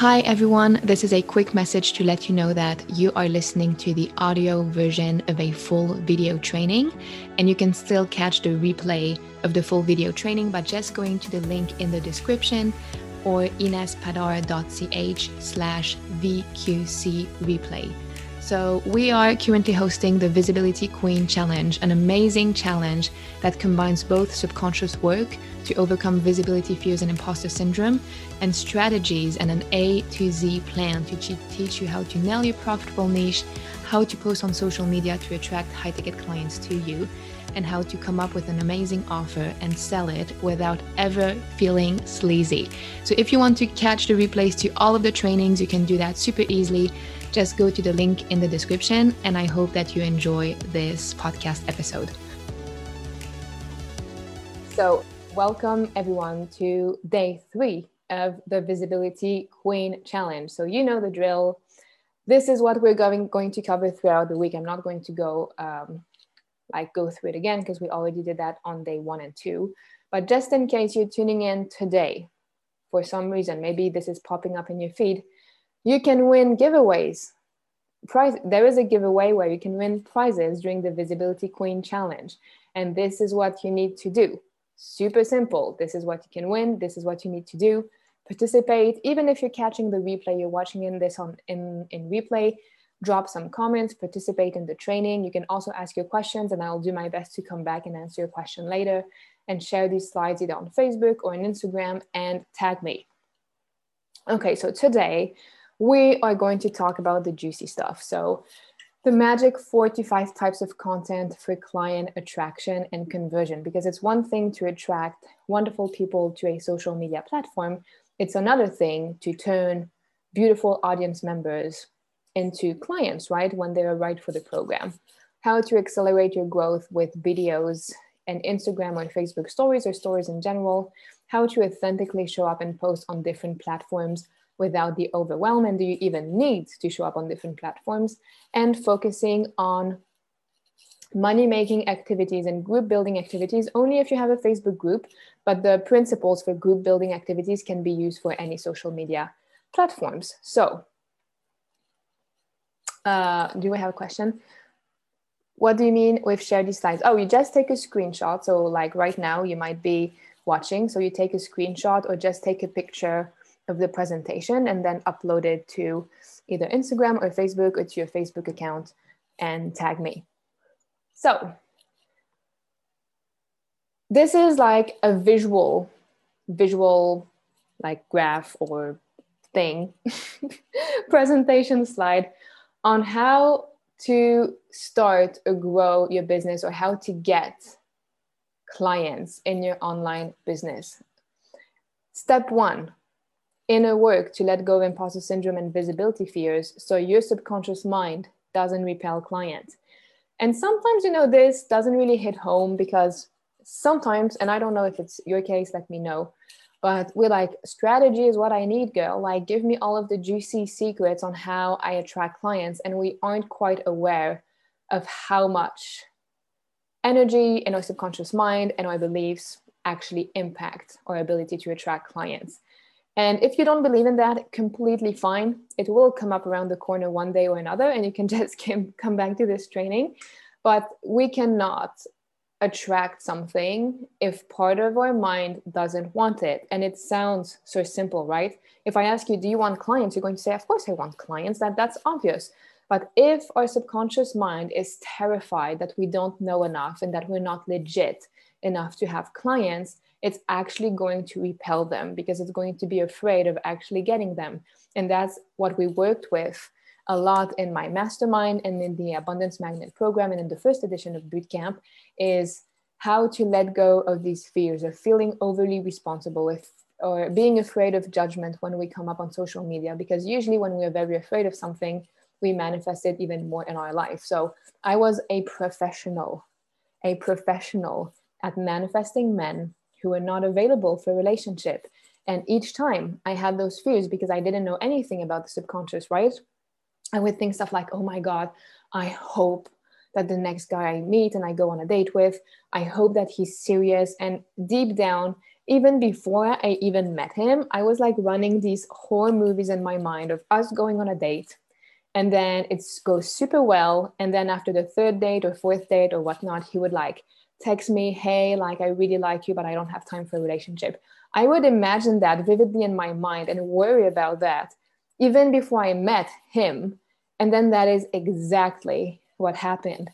Hi, everyone. This is a quick message to let you know that you are listening to the audio version of a full video training, and you can still catch the replay of the full video training by just going to the link in the description or inespadar.ch slash VQC replay. So, we are currently hosting the Visibility Queen Challenge, an amazing challenge that combines both subconscious work to overcome visibility fears and imposter syndrome and strategies and an A to Z plan to teach you how to nail your profitable niche, how to post on social media to attract high ticket clients to you, and how to come up with an amazing offer and sell it without ever feeling sleazy. So, if you want to catch the replays to all of the trainings, you can do that super easily just go to the link in the description. And I hope that you enjoy this podcast episode. So, welcome everyone to day three of the Visibility Queen Challenge. So, you know the drill. This is what we're going, going to cover throughout the week. I'm not going to go um, like go through it again because we already did that on day one and two. But just in case you're tuning in today for some reason, maybe this is popping up in your feed, you can win giveaways. Prize, there is a giveaway where you can win prizes during the Visibility Queen Challenge. And this is what you need to do. Super simple. This is what you can win. This is what you need to do. Participate. Even if you're catching the replay, you're watching in this on in, in replay, drop some comments, participate in the training. You can also ask your questions, and I'll do my best to come back and answer your question later and share these slides either on Facebook or on Instagram and tag me. Okay, so today we are going to talk about the juicy stuff. So, the magic 45 types of content for client attraction and conversion, because it's one thing to attract wonderful people to a social media platform, it's another thing to turn beautiful audience members into clients, right? When they're right for the program. How to accelerate your growth with videos and Instagram or Facebook stories or stories in general. How to authentically show up and post on different platforms without the overwhelm and do you even need to show up on different platforms? And focusing on money making activities and group building activities only if you have a facebook group but the principles for group building activities can be used for any social media platforms. So uh, do we have a question? What do you mean with share these slides? Oh you just take a screenshot. So like right now you might be watching. So you take a screenshot or just take a picture of the presentation and then upload it to either Instagram or Facebook or to your Facebook account and tag me. So this is like a visual, visual like graph or thing, presentation slide on how to start or grow your business or how to get clients in your online business. Step one, inner work to let go of imposter syndrome and visibility fears so your subconscious mind doesn't repel clients. And sometimes, you know, this doesn't really hit home because sometimes, and I don't know if it's your case, let me know, but we're like, strategy is what I need, girl. Like, give me all of the juicy secrets on how I attract clients. And we aren't quite aware of how much energy in our subconscious mind and our beliefs actually impact our ability to attract clients. And if you don't believe in that, completely fine. It will come up around the corner one day or another, and you can just come back to this training. But we cannot attract something if part of our mind doesn't want it. And it sounds so simple, right? If I ask you, do you want clients? You're going to say, of course I want clients. That that's obvious. But if our subconscious mind is terrified that we don't know enough and that we're not legit enough to have clients, it's actually going to repel them because it's going to be afraid of actually getting them. And that's what we worked with a lot in my mastermind and in the abundance magnet program and in the first edition of bootcamp is how to let go of these fears of feeling overly responsible with or being afraid of judgment when we come up on social media because usually when we're very afraid of something we manifest it even more in our life so i was a professional a professional at manifesting men who were not available for relationship. And each time I had those fears because I didn't know anything about the subconscious, right? I would think stuff like, oh my God, I hope that the next guy I meet and I go on a date with, I hope that he's serious. And deep down, even before I even met him, I was like running these horror movies in my mind of us going on a date. And then it goes super well. And then after the third date or fourth date or whatnot, he would like text me, Hey, like I really like you, but I don't have time for a relationship. I would imagine that vividly in my mind and worry about that even before I met him. And then that is exactly what happened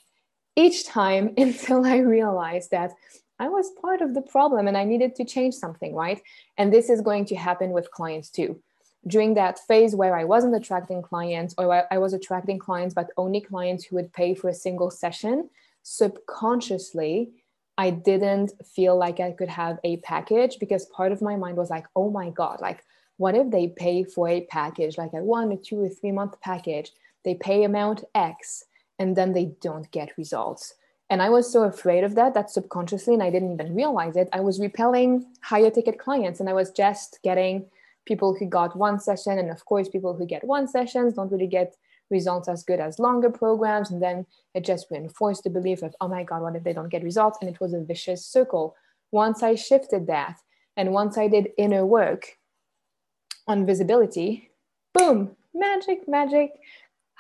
each time until I realized that I was part of the problem and I needed to change something, right? And this is going to happen with clients too. During that phase where I wasn't attracting clients or I was attracting clients, but only clients who would pay for a single session, subconsciously, I didn't feel like I could have a package because part of my mind was like, oh my God, like, what if they pay for a package, like a one a two or three month package? They pay amount X and then they don't get results. And I was so afraid of that that subconsciously, and I didn't even realize it, I was repelling higher ticket clients and I was just getting people who got one session. And of course, people who get one sessions don't really get results as good as longer programs. And then it just reinforced the belief of, oh my God, what if they don't get results? And it was a vicious circle. Once I shifted that, and once I did inner work on visibility, boom, magic, magic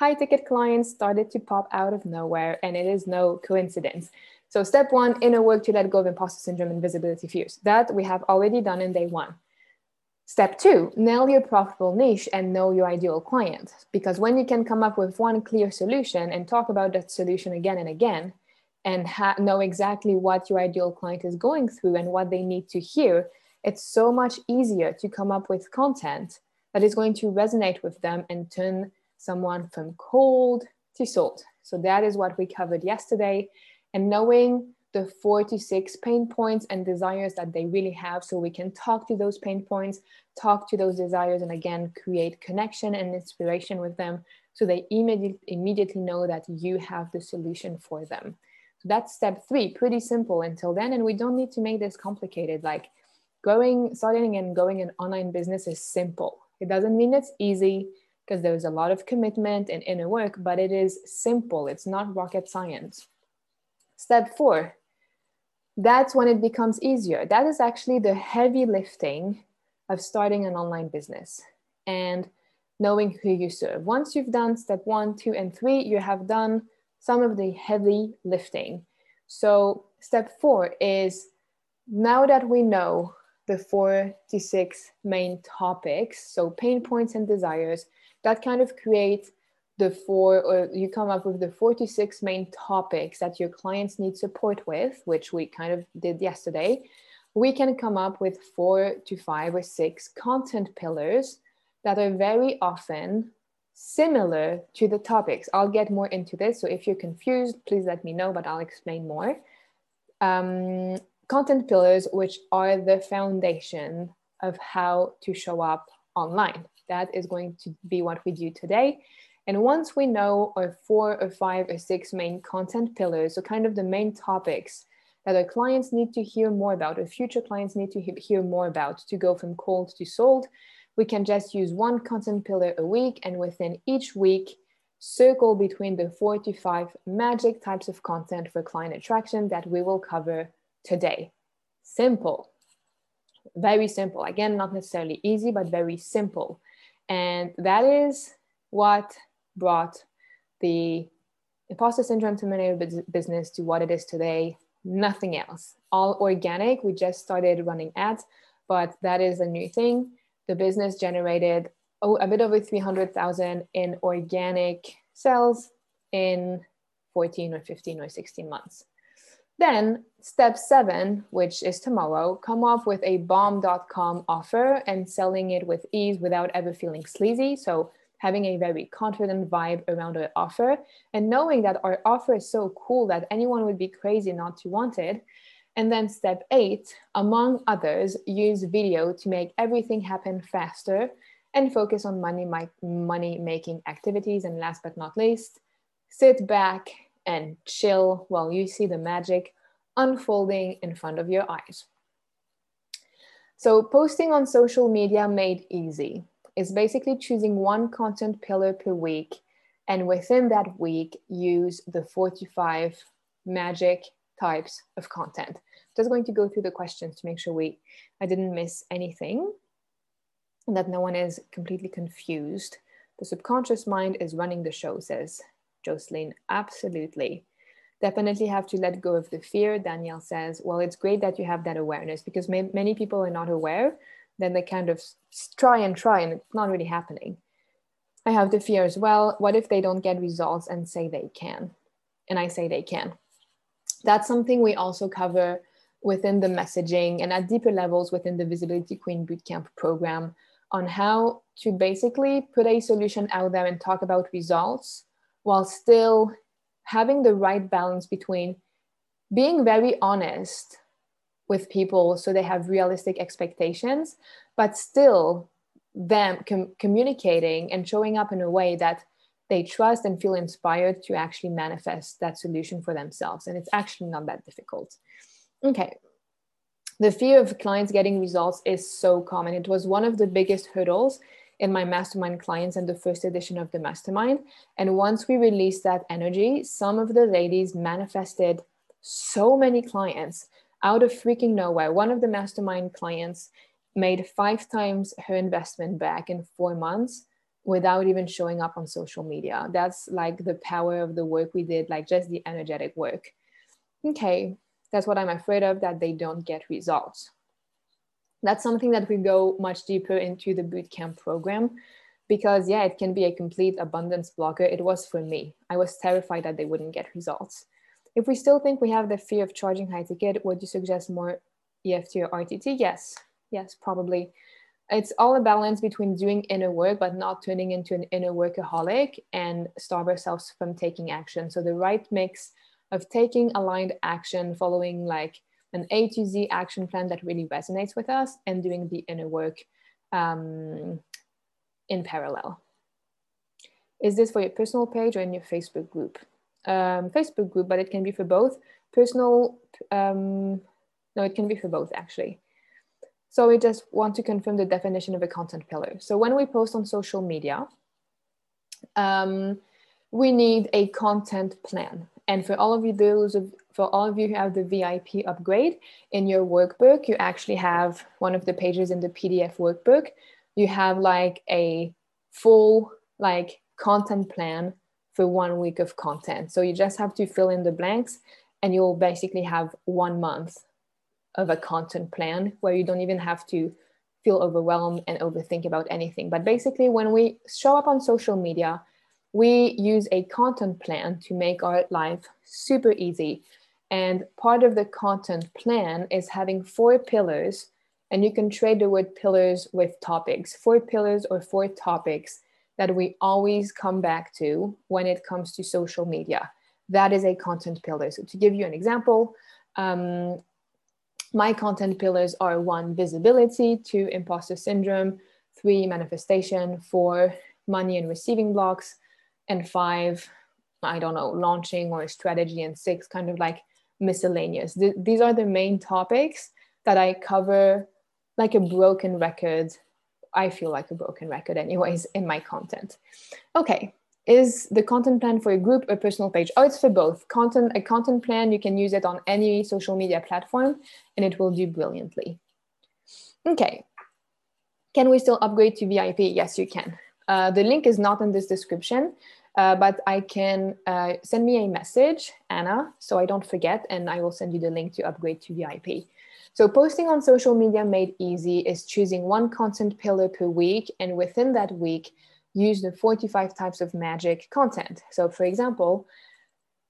high ticket clients started to pop out of nowhere, and it is no coincidence. So, step one inner work to let go of imposter syndrome and visibility fears. That we have already done in day one. Step two, nail your profitable niche and know your ideal client. Because when you can come up with one clear solution and talk about that solution again and again, and ha- know exactly what your ideal client is going through and what they need to hear, it's so much easier to come up with content that is going to resonate with them and turn someone from cold to sold. So that is what we covered yesterday. And knowing the four to six pain points and desires that they really have. So we can talk to those pain points talk to those desires and again create connection and inspiration with them. So they immediately immediately know that you have the solution for them. So that's step three pretty simple until then. And we don't need to make this complicated. Like going starting and going an online business is simple. It doesn't mean it's easy because there's a lot of commitment and inner work, but it is simple. It's not rocket science. Step four, that's when it becomes easier. That is actually the heavy lifting of starting an online business and knowing who you serve. Once you've done step one, two, and three, you have done some of the heavy lifting. So, step four is now that we know the four to six main topics, so pain points and desires, that kind of creates the four or you come up with the 46 main topics that your clients need support with which we kind of did yesterday. We can come up with four to five or six content pillars that are very often similar to the topics. I'll get more into this so if you're confused please let me know but i'll explain more. Um, content pillars which are the foundation of how to show up online. That is going to be what we do today. And once we know our four or five or six main content pillars, so kind of the main topics that our clients need to hear more about, or future clients need to hear more about to go from cold to sold, we can just use one content pillar a week. And within each week, circle between the four to five magic types of content for client attraction that we will cover today. Simple, very simple. Again, not necessarily easy, but very simple. And that is what brought the imposter syndrome terminator business to what it is today. Nothing else. All organic. We just started running ads, but that is a new thing. The business generated oh, a bit over 300,000 in organic sales in 14 or 15 or 16 months. Then step seven, which is tomorrow, come up with a bomb.com offer and selling it with ease without ever feeling sleazy. So having a very confident vibe around our offer and knowing that our offer is so cool that anyone would be crazy not to want it. And then step eight, among others, use video to make everything happen faster and focus on money, money making activities. And last but not least, sit back and chill while you see the magic unfolding in front of your eyes. So, posting on social media made easy is basically choosing one content pillar per week, and within that week, use the 45 magic types of content. just going to go through the questions to make sure we I didn't miss anything and that no one is completely confused. The subconscious mind is running the show, says Jocelyn. Absolutely. Definitely have to let go of the fear. Danielle says, well, it's great that you have that awareness because may- many people are not aware. Then they kind of try and try and it's not really happening. I have the fear as well. What if they don't get results and say they can? And I say they can. That's something we also cover within the messaging and at deeper levels within the Visibility Queen Bootcamp program on how to basically put a solution out there and talk about results while still having the right balance between being very honest with people so they have realistic expectations, but still them com- communicating and showing up in a way that they trust and feel inspired to actually manifest that solution for themselves. And it's actually not that difficult. Okay. The fear of clients getting results is so common. It was one of the biggest hurdles in my mastermind clients and the first edition of the mastermind. And once we released that energy, some of the ladies manifested so many clients out of freaking nowhere. One of the mastermind clients made five times her investment back in four months without even showing up on social media. That's like the power of the work we did, like just the energetic work. Okay, that's what I'm afraid of that they don't get results. That's something that we go much deeper into the bootcamp program because, yeah, it can be a complete abundance blocker. It was for me. I was terrified that they wouldn't get results. If we still think we have the fear of charging high ticket, would you suggest more EFT or RTT? Yes, yes, probably. It's all a balance between doing inner work but not turning into an inner workaholic and starve ourselves from taking action. So the right mix of taking aligned action following like an a to z action plan that really resonates with us and doing the inner work um, in parallel. Is this for your personal page or in your facebook group um, facebook group but it can be for both personal um, no it can be for both actually so we just want to confirm the definition of a content pillar. So when we post on social media, um, we need a content plan. And for all of you, those of, for all of you who have the VIP upgrade in your workbook, you actually have one of the pages in the PDF workbook. You have like a full like content plan for one week of content. So you just have to fill in the blanks and you'll basically have one month of a content plan where you don't even have to feel overwhelmed and overthink about anything. But basically, when we show up on social media, we use a content plan to make our life super easy. And part of the content plan is having four pillars, and you can trade the word pillars with topics, four pillars or four topics that we always come back to when it comes to social media. That is a content pillar. So, to give you an example, um, my content pillars are one, visibility, two, imposter syndrome, three, manifestation, four, money and receiving blocks, and five, I don't know, launching or strategy, and six, kind of like miscellaneous. Th- these are the main topics that I cover like a broken record. I feel like a broken record, anyways, in my content. Okay, is the content plan for a group or personal page? Oh, it's for both. Content, a content plan, you can use it on any social media platform and it will do brilliantly. Okay. Can we still upgrade to VIP? Yes, you can. Uh, the link is not in this description, uh, but I can uh, send me a message, Anna, so I don't forget, and I will send you the link to upgrade to VIP. So posting on social media made easy is choosing one content pillar per week, and within that week, use the 45 types of magic content. So for example,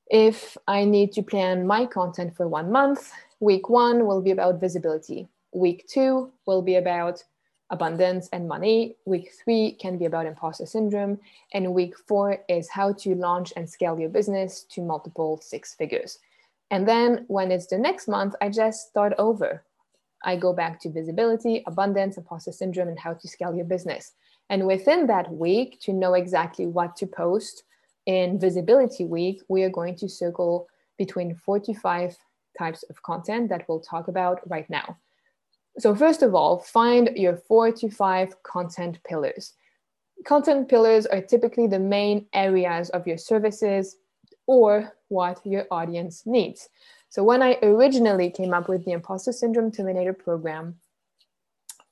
if I need to plan my content for one month, week one will be about visibility. Week two will be about abundance and money. Week three can be about imposter syndrome. And week four is how to launch and scale your business to multiple six figures. And then when it's the next month, I just start over. I go back to visibility, abundance, imposter syndrome, and how to scale your business. And within that week, to know exactly what to post in Visibility Week, we are going to circle between four to five types of content that we'll talk about right now. So, first of all, find your four to five content pillars. Content pillars are typically the main areas of your services or what your audience needs. So when I originally came up with the Imposter Syndrome Terminator program,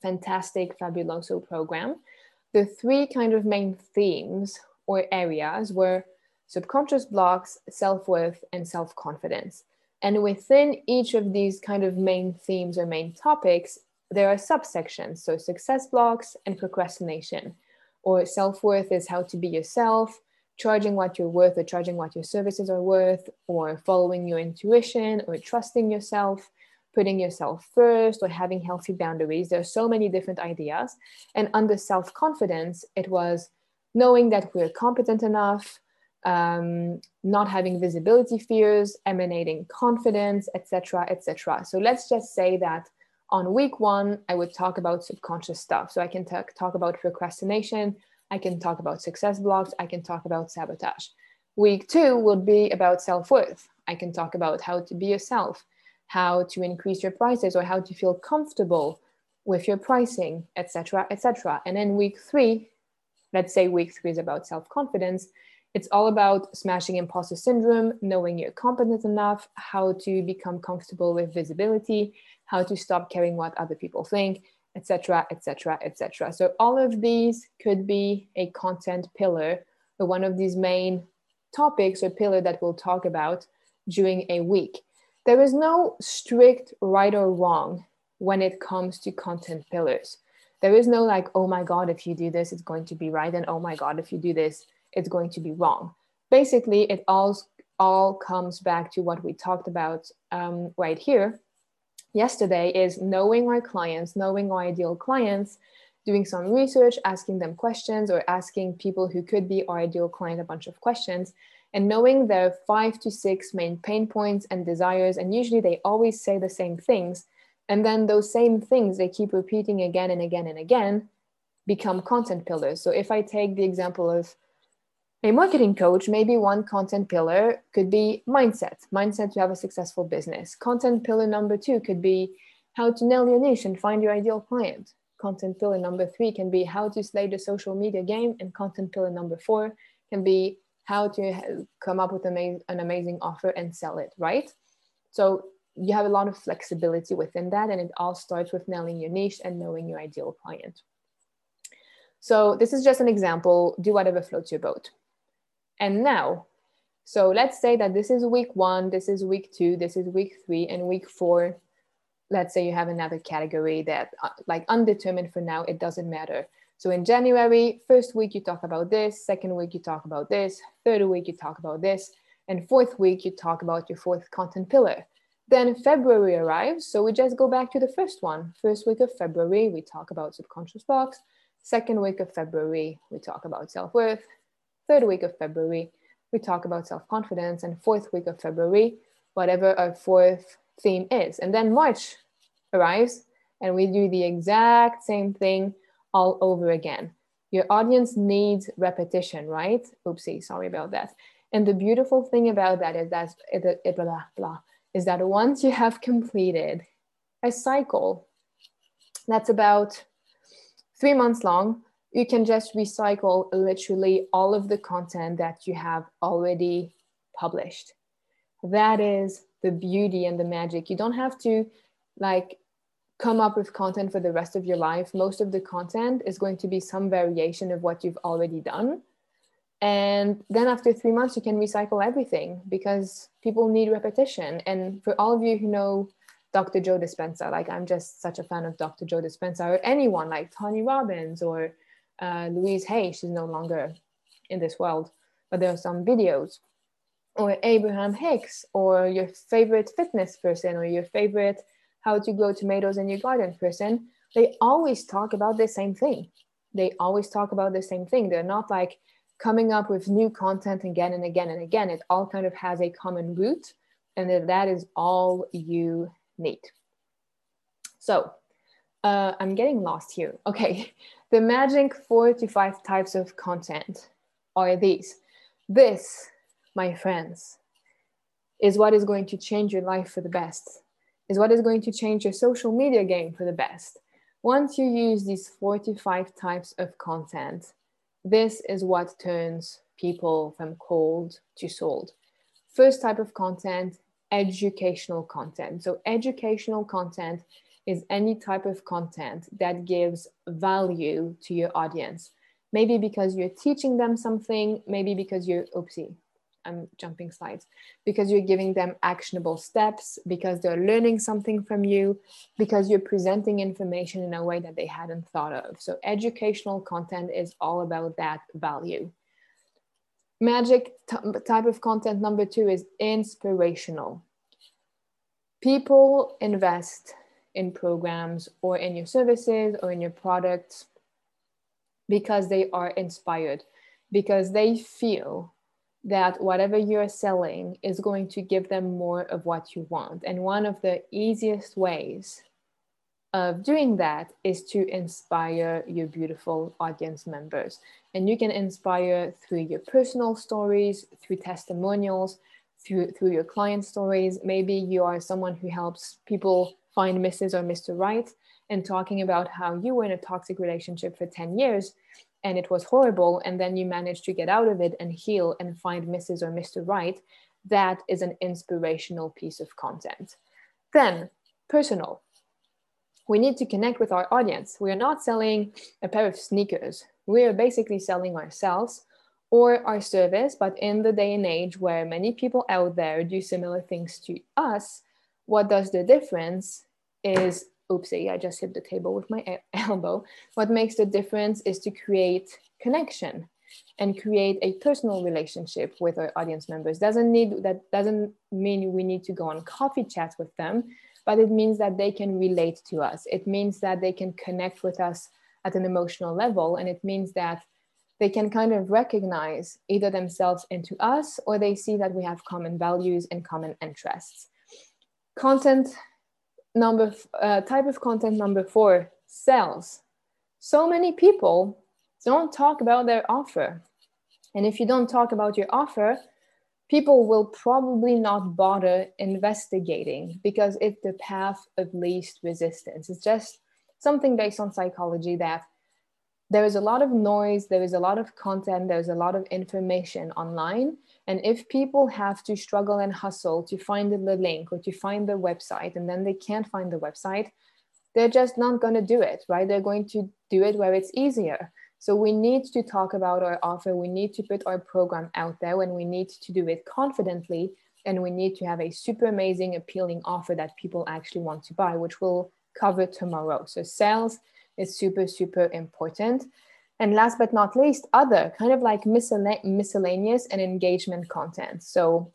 fantastic, fabuloso program, the three kind of main themes or areas were subconscious blocks, self-worth, and self-confidence. And within each of these kind of main themes or main topics, there are subsections. So success blocks and procrastination, or self-worth is how to be yourself, charging what you're worth or charging what your services are worth, or following your intuition or trusting yourself, putting yourself first or having healthy boundaries. There are so many different ideas. And under self confidence, it was knowing that we're competent enough, um, not having visibility fears, emanating confidence, etc., etc. So let's just say that on week one, I would talk about subconscious stuff. So I can talk, talk about procrastination, I can talk about success blocks, I can talk about sabotage. Week two will be about self worth. I can talk about how to be yourself, how to increase your prices, or how to feel comfortable with your pricing, etc., etc. And then week three, let's say week three is about self confidence. It's all about smashing imposter syndrome, knowing you're competent enough, how to become comfortable with visibility, how to stop caring what other people think, etc., etc., etc. So all of these could be a content pillar or one of these main topics or pillar that we'll talk about during a week. There is no strict right or wrong when it comes to content pillars. There is no like, oh my God, if you do this, it's going to be right. And oh my God, if you do this, it's going to be wrong. Basically, it all, all comes back to what we talked about um, right here, yesterday is knowing our clients, knowing our ideal clients, doing some research, asking them questions, or asking people who could be our ideal client a bunch of questions, and knowing their five to six main pain points and desires. And usually they always say the same things. And then those same things they keep repeating again and again and again become content pillars. So if I take the example of a marketing coach, maybe one content pillar could be mindset, mindset to have a successful business. Content pillar number two could be how to nail your niche and find your ideal client. Content pillar number three can be how to slay the social media game. And content pillar number four can be how to come up with an amazing offer and sell it, right? So you have a lot of flexibility within that. And it all starts with nailing your niche and knowing your ideal client. So this is just an example. Do whatever floats your boat and now. So let's say that this is week one, this is week two, this is week three, and week four. Let's say you have another category that, uh, like, undetermined for now, it doesn't matter. So in January, first week you talk about this, second week you talk about this, third week you talk about this, and fourth week you talk about your fourth content pillar. Then February arrives, so we just go back to the first one. First week of February, we talk about subconscious blocks. Second week of February, we talk about self worth third week of February, we talk about self confidence, and fourth week of February, whatever our fourth theme is. And then March arrives, and we do the exact same thing all over again. Your audience needs repetition, right? Oopsie, sorry about that. And the beautiful thing about that is that blah, blah, is that once you have completed a cycle that's about three months long, you can just recycle literally all of the content that you have already published. That is the beauty and the magic. You don't have to like come up with content for the rest of your life. Most of the content is going to be some variation of what you've already done. And then after three months, you can recycle everything because people need repetition. And for all of you who know Dr. Joe Dispenza, like I'm just such a fan of Dr. Joe Dispenza or anyone like Tony Robbins or uh, Louise Hay, she's no longer in this world, but there are some videos, or Abraham Hicks, or your favorite fitness person, or your favorite how to grow tomatoes in your garden person. They always talk about the same thing. They always talk about the same thing. They're not like coming up with new content again and again and again. It all kind of has a common root, and that is all you need. So uh, I'm getting lost here. Okay, the magic four to five types of content are these. This, my friends, is what is going to change your life for the best, is what is going to change your social media game for the best. Once you use these four to five types of content, this is what turns people from cold to sold. First type of content educational content. So, educational content is any type of content that gives value to your audience. Maybe because you're teaching them something, maybe because you're, oopsie, I'm jumping slides, because you're giving them actionable steps, because they're learning something from you, because you're presenting information in a way that they hadn't thought of. So, educational content is all about that value. Magic type of content number two is inspirational. People invest in programs or in your services or in your products because they are inspired, because they feel that whatever you're selling is going to give them more of what you want. And one of the easiest ways of doing that is to inspire your beautiful audience members. And you can inspire through your personal stories, through testimonials, through, through your client stories. Maybe you are someone who helps people find Mrs. or Mr. Right and talking about how you were in a toxic relationship for 10 years and it was horrible. And then you managed to get out of it and heal and find Mrs. or Mr. Right. That is an inspirational piece of content. Then, personal. We need to connect with our audience. We are not selling a pair of sneakers. We are basically selling ourselves or our service. But in the day and age where many people out there do similar things to us, what does the difference is oopsie, I just hit the table with my elbow. What makes the difference is to create connection and create a personal relationship with our audience members. Doesn't need that doesn't mean we need to go on coffee chats with them, but it means that they can relate to us. It means that they can connect with us at an emotional level, and it means that they can kind of recognize either themselves into us or they see that we have common values and common interests. Content number uh, type of content number four sales. So many people don't talk about their offer. And if you don't talk about your offer people will probably not bother investigating because it's the path of least resistance. It's just something based on psychology that there is a lot of noise there is a lot of content there's a lot of information online and if people have to struggle and hustle to find the link or to find the website and then they can't find the website, they're just not going to do it, right? They're going to do it where it's easier. So we need to talk about our offer. We need to put our program out there and we need to do it confidently. And we need to have a super amazing, appealing offer that people actually want to buy, which we'll cover tomorrow. So sales is super, super important. And last but not least, other kind of like miscellaneous and engagement content. So,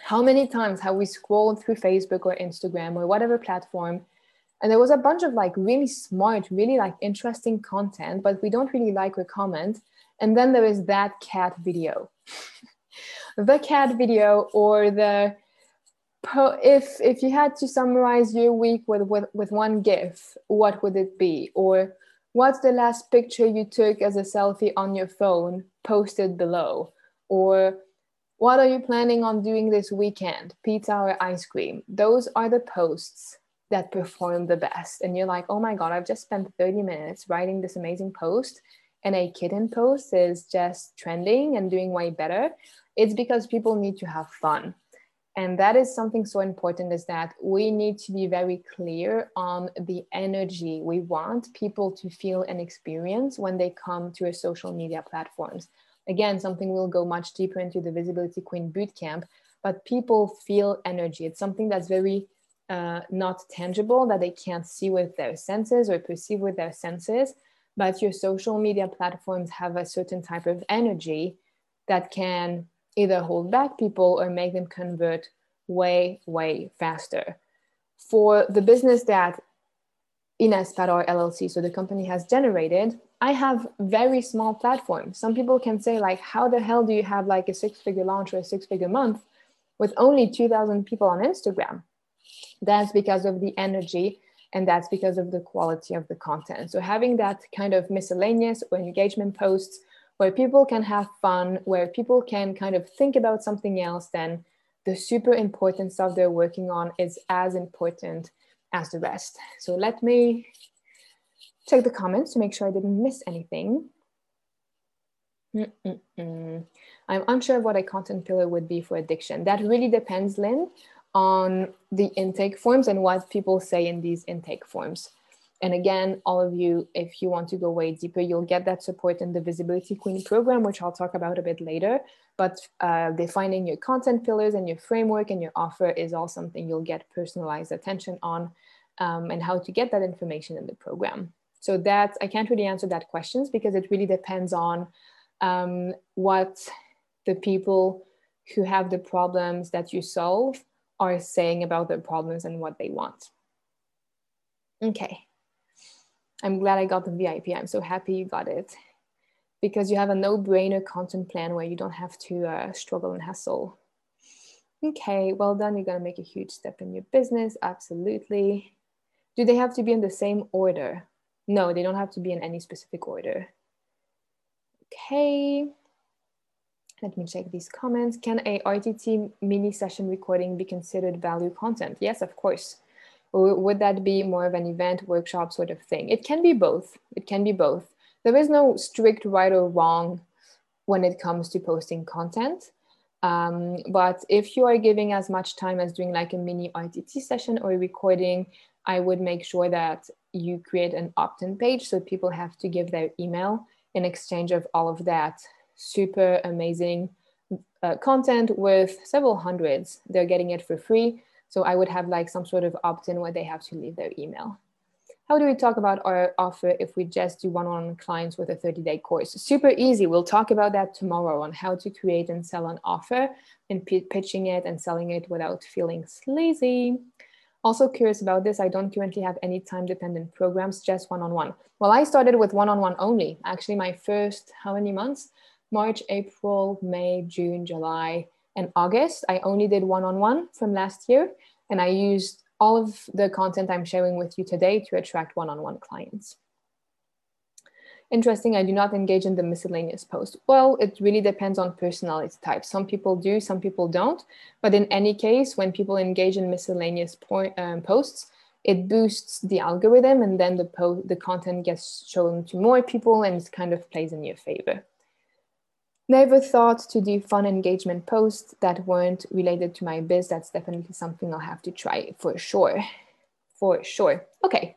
how many times have we scrolled through Facebook or Instagram or whatever platform? And there was a bunch of like really smart, really like interesting content, but we don't really like or comment. And then there is that cat video, the cat video, or the if if you had to summarize your week with, with with one gif, what would it be? Or what's the last picture you took as a selfie on your phone posted below? Or what are you planning on doing this weekend? Pizza or ice cream? Those are the posts that perform the best. And you're like oh my god i've just spent 30 minutes writing this amazing post and a kitten post is just trending and doing way better. It's because people need to have fun and that is something so important is that we need to be very clear on the energy we want people to feel and experience when they come to our social media platforms. Again something we'll go much deeper into the visibility queen bootcamp but people feel energy. It's something that's very uh, not tangible that they can't see with their senses or perceive with their senses but your social media platforms have a certain type of energy that can either hold back people or make them convert way, way faster. For the business that Ines Padar LLC, so the company has generated, I have very small platforms. Some people can say, like, how the hell do you have like a six figure launch or a six figure month with only 2,000 people on Instagram? That's because of the energy and that's because of the quality of the content. So having that kind of miscellaneous or engagement posts where people can have fun, where people can kind of think about something else, then the super important stuff they're working on is as important as the rest. So let me check the comments to make sure I didn't miss anything. Mm-mm-mm. I'm unsure what a content pillar would be for addiction. That really depends, Lynn, on the intake forms and what people say in these intake forms. And again, all of you, if you want to go way deeper, you'll get that support in the Visibility Queen program, which I'll talk about a bit later. But uh, defining your content pillars and your framework and your offer is all something you'll get personalized attention on um, and how to get that information in the program. So that I can't really answer that questions because it really depends on um, what the people who have the problems that you solve are saying about their problems and what they want. Okay. I'm glad I got the VIP. I'm so happy you got it because you have a no-brainer content plan where you don't have to uh, struggle and hustle. Okay, well done. You're gonna make a huge step in your business. Absolutely. Do they have to be in the same order? No, they don't have to be in any specific order. Okay. Let me check these comments. Can a RTT mini session recording be considered value content? Yes, of course. Or would that be more of an event workshop sort of thing? It can be both. It can be both. There is no strict right or wrong when it comes to posting content. Um, but if you are giving as much time as doing like a mini RTT session or a recording, I would make sure that you create an opt-in page so people have to give their email in exchange of all of that super amazing uh, content with several hundreds. They're getting it for free. So I would have like some sort of opt-in where they have to leave their email. How do we talk about our offer if we just do one-on-one clients with a 30-day course? Super easy. We'll talk about that tomorrow on how to create and sell an offer and p- pitching it and selling it without feeling sleazy. Also curious about this, I don't currently have any time-dependent programs, just one-on-one. Well, I started with one-on-one only. Actually, my first, how many months? March, April, May, June, July, and August. I only did one on one from last year, and I used all of the content I'm sharing with you today to attract one on one clients. Interesting, I do not engage in the miscellaneous post. Well, it really depends on personality type. Some people do, some people don't. But in any case, when people engage in miscellaneous um, posts, it boosts the algorithm and then the, the content gets shown to more people and it kind of plays in your favor. Never thought to do fun engagement posts that weren't related to my biz. That's definitely something I'll have to try for sure. For sure. Okay,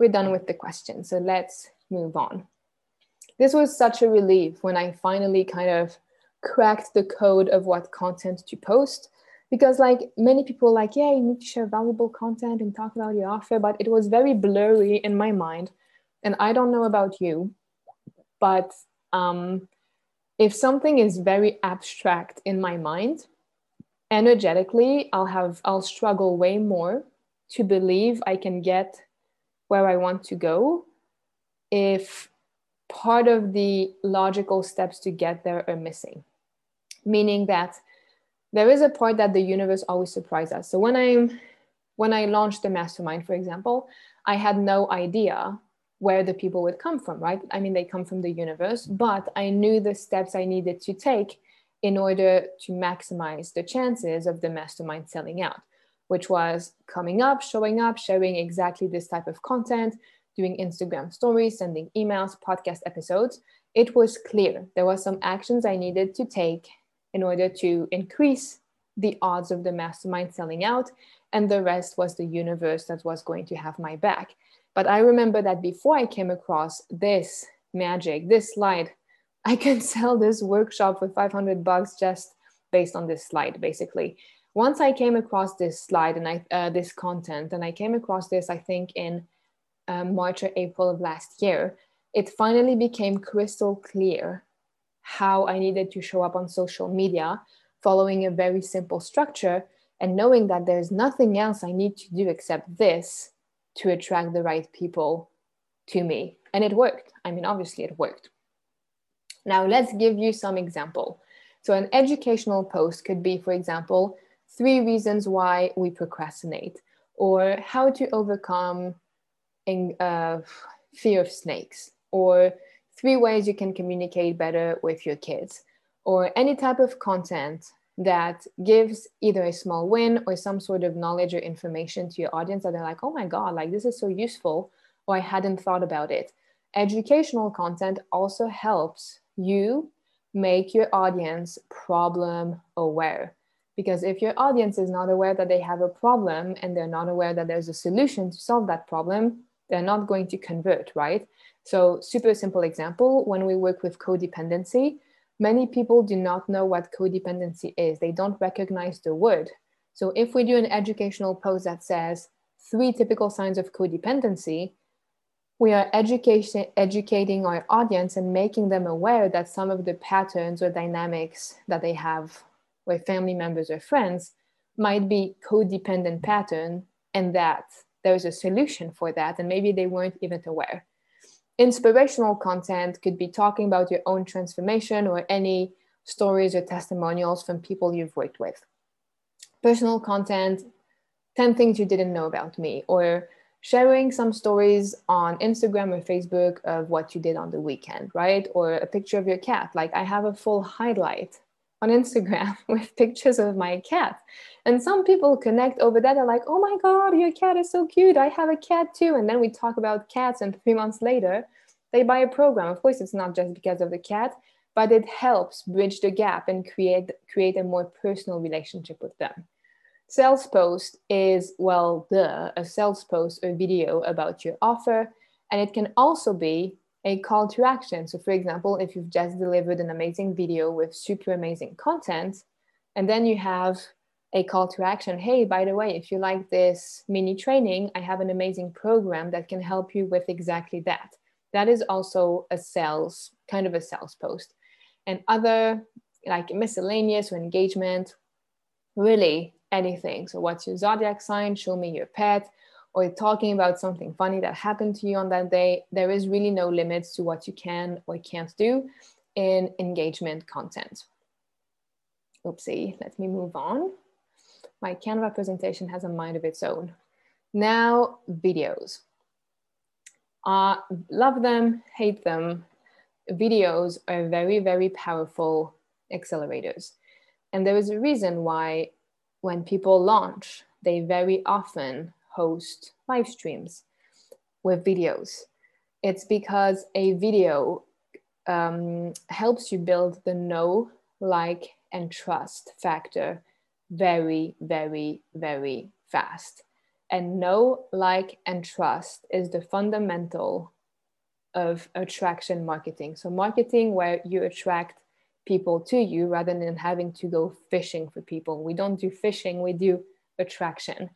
we're done with the question. So let's move on. This was such a relief when I finally kind of cracked the code of what content to post because like many people like yeah you need to share valuable content and talk about your offer but it was very blurry in my mind and i don't know about you but um, if something is very abstract in my mind energetically i'll have i'll struggle way more to believe i can get where i want to go. If part of the logical steps to get there are missing meaning that there is a part that the universe always surprises us. So when i'm when i launched the mastermind for example i had no idea where the people would come from, right? I mean, they come from the universe, but I knew the steps I needed to take in order to maximize the chances of the mastermind selling out, which was coming up, showing up, sharing exactly this type of content, doing Instagram stories, sending emails, podcast episodes. It was clear there were some actions I needed to take in order to increase the odds of the mastermind selling out, and the rest was the universe that was going to have my back. But I remember that before I came across this magic, this slide, I can sell this workshop for 500 bucks just based on this slide, basically. Once I came across this slide and I, uh, this content, and I came across this, I think in um, March or April of last year, it finally became crystal clear how I needed to show up on social media, following a very simple structure and knowing that there's nothing else I need to do except this to attract the right people to me. And it worked. I mean, obviously, it worked. Now, let's give you some example. So, an educational post could be, for example, three reasons why we procrastinate, or how to overcome in, uh, fear of snakes, or three ways you can communicate better with your kids, or any type of content that gives either a small win or some sort of knowledge or information to your audience that they're like, oh my God, like this is so useful, or I hadn't thought about it. Educational content also helps you make your audience problem aware. Because if your audience is not aware that they have a problem and they're not aware that there's a solution to solve that problem, they're not going to convert, right? So, super simple example when we work with codependency, many people do not know what codependency is, they don't recognize the word. So, if we do an educational post that says three typical signs of codependency, we are education, educating our audience and making them aware that some of the patterns or dynamics that they have with family members or friends might be codependent pattern and that there's a solution for that and maybe they weren't even aware inspirational content could be talking about your own transformation or any stories or testimonials from people you've worked with personal content 10 things you didn't know about me or sharing some stories on Instagram or Facebook of what you did on the weekend, right? Or a picture of your cat. Like I have a full highlight on Instagram with pictures of my cat. And some people connect over that. They're like, oh my God, your cat is so cute. I have a cat too. And then we talk about cats, and three months later, they buy a program. Of course, it's not just because of the cat, but it helps bridge the gap and create, create a more personal relationship with them sales post is, well, the a sales post or video about your offer. And it can also be a call to action. So, for example, if you've just delivered an amazing video with super amazing content, and then you have a call to action hey, by the way, if you like this mini training, I have an amazing program that can help you with exactly that. That is also a sales, kind of a sales post. And other like miscellaneous or engagement, really anything. So, what's your zodiac sign? Show me your pet. Or talking about something funny that happened to you on that day. There is really no limits to what you can or can't do in engagement content. Oopsie, let me move on. My Canva presentation has a mind of its own. Now, videos. Uh, love them, hate them. Videos are very, very powerful accelerators. And there is a reason why when people launch, they very often host live streams with videos. It's because a video um, helps you build the know, like, and trust factor very, very, very fast. And know, like, and trust is the fundamental of attraction marketing. So, marketing where you attract people to you rather than having to go fishing for people. We don't do fishing, we do attraction.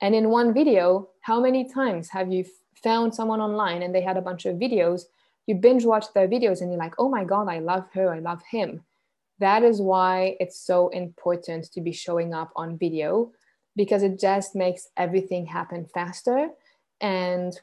And in one video, how many times have you found someone online and they had a bunch of videos? You binge watch their videos and you're like, oh my God, I love her, I love him. That is why it's so important to be showing up on video because it just makes everything happen faster and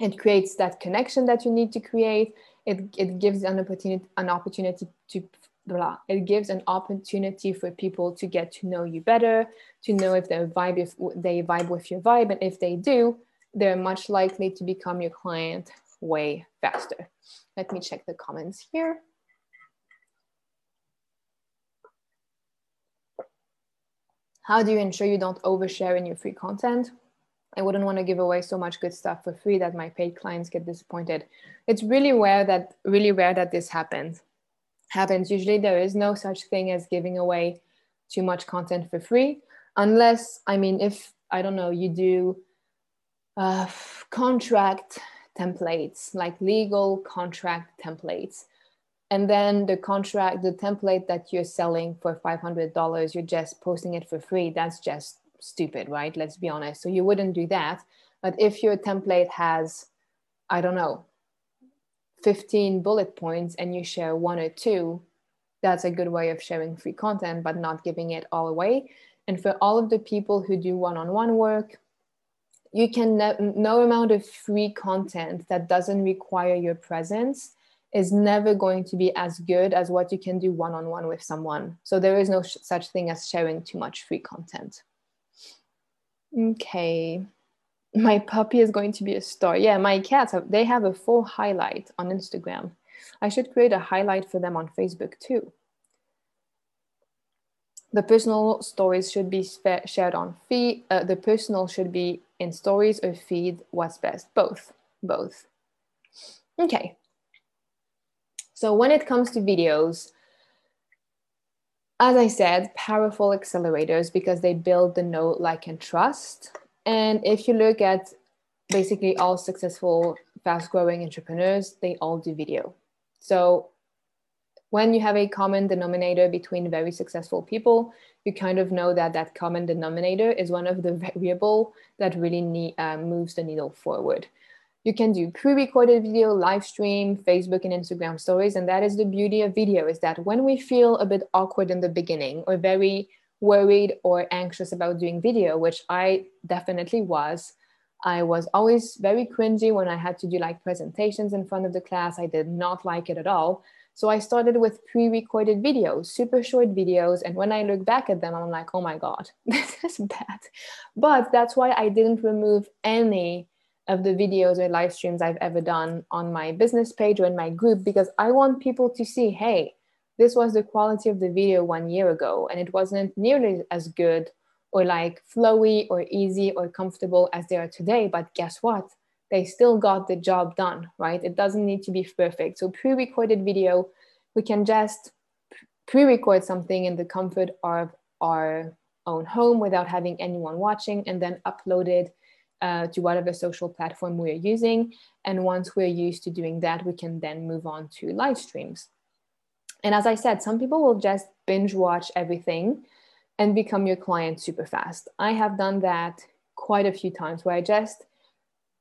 it creates that connection that you need to create. It, it gives an opportunity an opportunity to blah, it gives an opportunity for people to get to know you better to know if they vibe if they vibe with your vibe. And if they do they're much likely to become your client way faster. Let me check the comments here how do you ensure you don't overshare in your free content I wouldn't want to give away so much good stuff for free that my paid clients get disappointed. It's really rare that really rare that this happens. Happens. Usually there is no such thing as giving away too much content for free, unless I mean if I don't know you do uh, contract templates like legal contract templates and then the contract the template that you're selling for $500 you're just posting it for free that's just stupid, right? Let's be honest. So you wouldn't do that. But if your template has, I don't know, 15 bullet points and you share one or two, that's a good way of sharing free content, but not giving it all away. And for all of the people who do one on one work, you can ne- no amount of free content that doesn't require your presence is never going to be as good as what you can do one on one with someone. So there is no sh- such thing as sharing too much free content. Okay. My puppy is going to be a star. Yeah, my cats have, they have a full highlight on Instagram. I should create a highlight for them on Facebook too. The personal stories should be shared on feed. Uh, the personal should be in stories or feed. What's best? Both. Both. Okay. So when it comes to videos, as I said, powerful accelerators because they build the know, like, and trust. And if you look at basically all successful, fast growing entrepreneurs, they all do video. So when you have a common denominator between very successful people, you kind of know that that common denominator is one of the variable that really need, uh, moves the needle forward. You can do pre-recorded video, live stream, Facebook and Instagram stories. And that is the beauty of video is that when we feel a bit awkward in the beginning or very worried or anxious about doing video, which I definitely was, I was always very cringy when I had to do like presentations in front of the class. I did not like it at all. So I started with pre-recorded videos, super short videos. And when I look back at them, I'm like, oh my God, this is bad. But that's why I didn't remove any of the videos or live streams I've ever done on my business page or in my group because I want people to see, hey, this was the quality of the video one year ago and it wasn't nearly as good or like flowy or easy or comfortable as they are today. But guess what? They still got the job done, right? It doesn't need to be perfect. So pre recorded video, we can just pre record something in the comfort of our own home without having anyone watching and then upload it uh, to whatever social platform we're using. And once we're used to doing that, we can then move on to live streams. And as I said, some people will just binge watch everything and become your client super fast. I have done that quite a few times where I just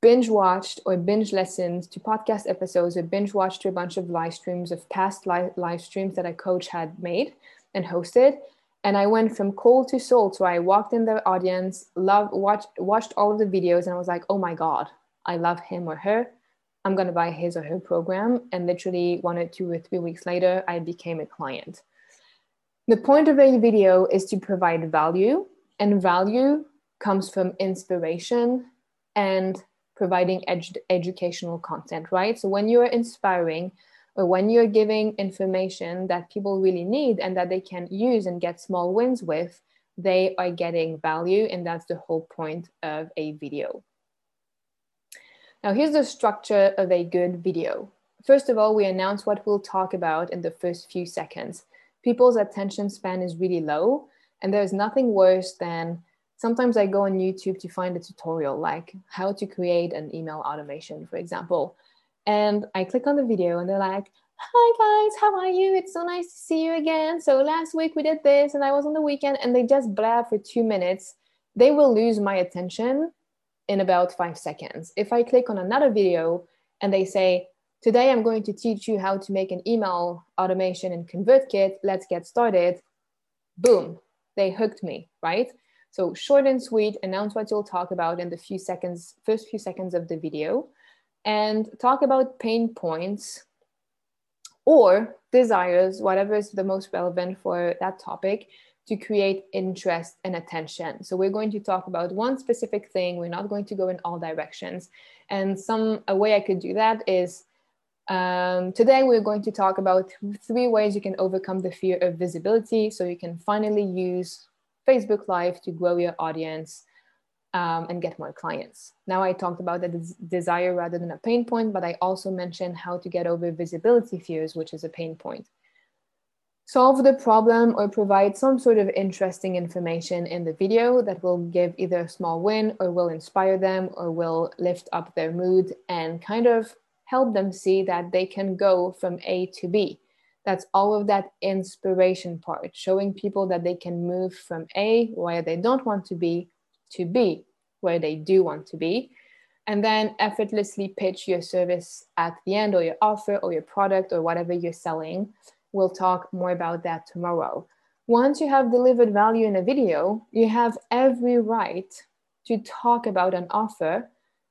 binge watched or binge listened to podcast episodes or binge watched to a bunch of live streams of past live, live streams that a coach had made and hosted and I went from cold to sold. So I walked in the audience, loved, watched, watched all of the videos, and I was like, oh my God, I love him or her. I'm going to buy his or her program. And literally one or two or three weeks later, I became a client. The point of a video is to provide value, and value comes from inspiration and providing ed- educational content, right? So when you're inspiring, or when you're giving information that people really need and that they can use and get small wins with, they are getting value. And that's the whole point of a video. Now, here's the structure of a good video. First of all, we announce what we'll talk about in the first few seconds. People's attention span is really low, and there's nothing worse than sometimes I go on YouTube to find a tutorial like how to create an email automation, for example. And I click on the video and they're like, Hi guys, how are you? It's so nice to see you again. So last week we did this and I was on the weekend and they just blab for two minutes. They will lose my attention in about five seconds. If I click on another video and they say, Today I'm going to teach you how to make an email automation in ConvertKit. Let's get started. Boom, they hooked me, right? So short and sweet, announce what you'll talk about in the few seconds, first few seconds of the video and talk about pain points or desires, whatever is the most relevant for that topic, to create interest and attention. So we're going to talk about one specific thing. We're not going to go in all directions. And some a way I could do that is um, today we're going to talk about three ways you can overcome the fear of visibility. So you can finally use Facebook Live to grow your audience um, and get more clients. Now I talked about the des- desire rather than a pain point, but I also mentioned how to get over visibility fears, which is a pain point. Solve the problem or provide some sort of interesting information in the video that will give either a small win or will inspire them or will lift up their mood and kind of help them see that they can go from A to B. That's all of that inspiration part, showing people that they can move from A, where they don't want to be, to be where they do want to be. And then effortlessly pitch your service at the end or your offer or your product or whatever you're selling. We'll talk more about that tomorrow. Once you have delivered value in a video you have every right to talk about an offer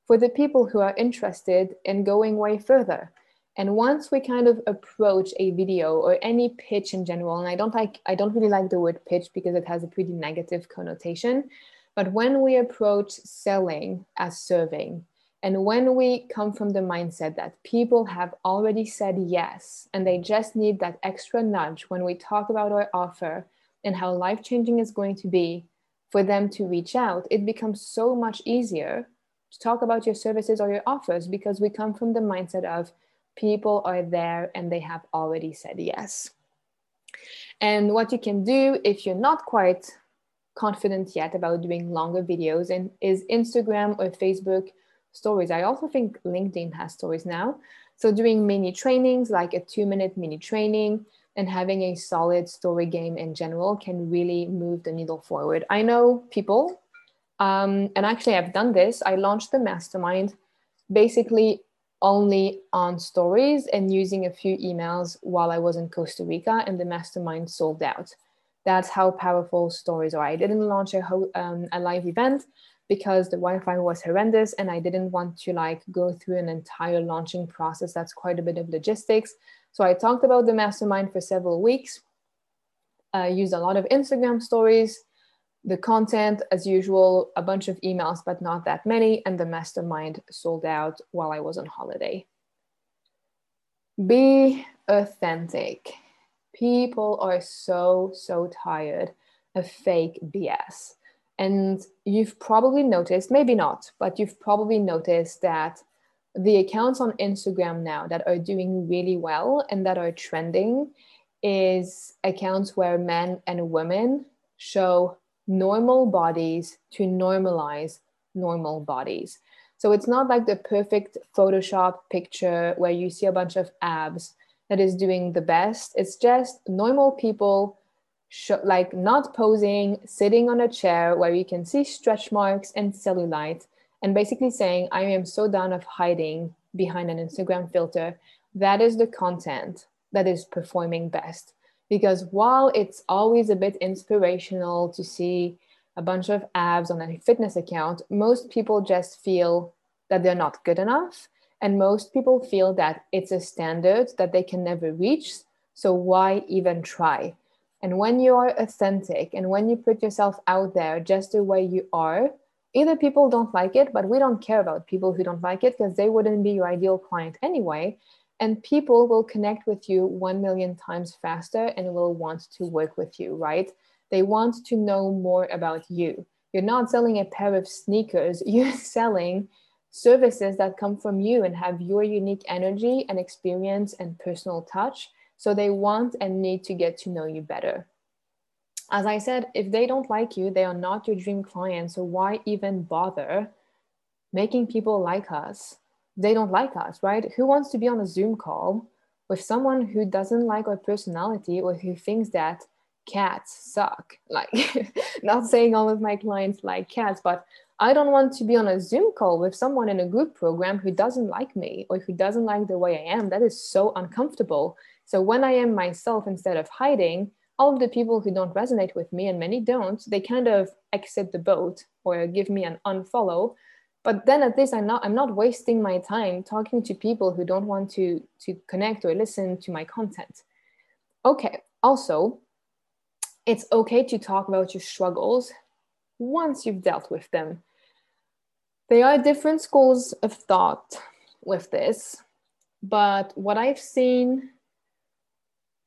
for the people who are interested in going way further. And once we kind of approach a video or any pitch in general and i don't like i don't really like the word pitch because it has a pretty negative connotation but when we approach selling as serving, and when we come from the mindset that people have already said yes, and they just need that extra nudge when we talk about our offer and how life changing is going to be for them to reach out, it becomes so much easier to talk about your services or your offers because we come from the mindset of people are there and they have already said yes. And what you can do if you're not quite confident yet about doing longer videos and is Instagram or Facebook stories. I also think LinkedIn has stories now. So doing mini trainings, like a two minute mini training and having a solid story game in general can really move the needle forward. I know people, um, and actually I've done this. I launched the mastermind basically only on stories and using a few emails while I was in Costa Rica and the mastermind sold out. That's how powerful stories are. I didn't launch a, ho- um, a live event because the Wi-Fi was horrendous and I didn't want to like go through an entire launching process. That's quite a bit of logistics. So I talked about the mastermind for several weeks. I used a lot of Instagram stories, the content as usual, a bunch of emails, but not that many. And the mastermind sold out while I was on holiday. Be authentic. People are so, so tired of fake BS and you've probably noticed, maybe not, but you've probably noticed that the accounts on Instagram now that are doing really well and that are trending is accounts where men and women show normal bodies to normalize normal bodies. So it's not like the perfect Photoshop picture where you see a bunch of abs that is doing the best. It's just normal people like not posing, sitting on a chair where you can see stretch marks and cellulite, and basically saying, I am so done of hiding behind an Instagram filter. That is the content that is performing best. Because while it's always a bit inspirational to see a bunch of abs on a fitness account, most people just feel that they're not good enough. And most people feel that it's a standard that they can never reach. So why even try? And when you are authentic and when you put yourself out there just the way you are, either people don't like it, but we don't care about people who don't like it because they wouldn't be your ideal client anyway. And people will connect with you 1 million times faster and will want to work with you, right? They want to know more about you. You're not selling a pair of sneakers, you're selling services that come from you and have your unique energy and experience and personal touch so they want and need to get to know you better. As I said, if they don't like you, they are not your dream client. So why even bother making people like us? They don't like us, right? Who wants to be on a Zoom call with someone who doesn't like our personality or who thinks that cats suck? Like, not saying all of my clients like cats, but I don't want to be on a Zoom call with someone in a group program who doesn't like me or who doesn't like the way I am. That is so uncomfortable. So when I am myself instead of hiding, all of the people who don't resonate with me, and many don't, they kind of exit the boat or give me an unfollow. But then at least I'm not I'm not wasting my time talking to people who don't want to to connect or listen to my content. Okay, also, it's okay to talk about your struggles once you've dealt with them. There are different schools of thought with this, but what I've seen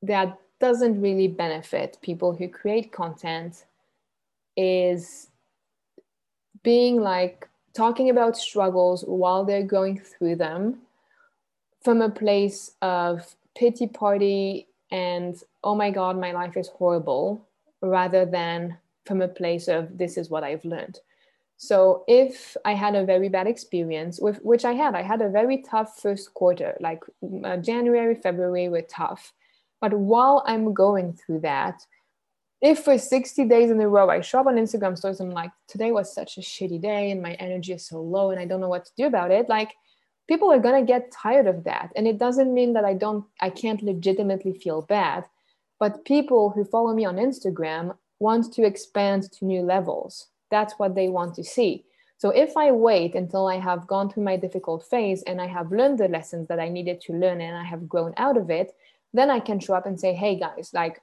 that doesn't really benefit people who create content is being like talking about struggles while they're going through them from a place of pity party and oh my god my life is horrible rather than from a place of this is what i've learned so if i had a very bad experience with which i had i had a very tough first quarter like uh, january february were tough but while I'm going through that, if for 60 days in a row I show up on Instagram stories, I'm like, today was such a shitty day and my energy is so low and I don't know what to do about it, like people are gonna get tired of that. And it doesn't mean that I don't, I can't legitimately feel bad. But people who follow me on Instagram want to expand to new levels. That's what they want to see. So if I wait until I have gone through my difficult phase and I have learned the lessons that I needed to learn and I have grown out of it, then I can show up and say, hey guys, like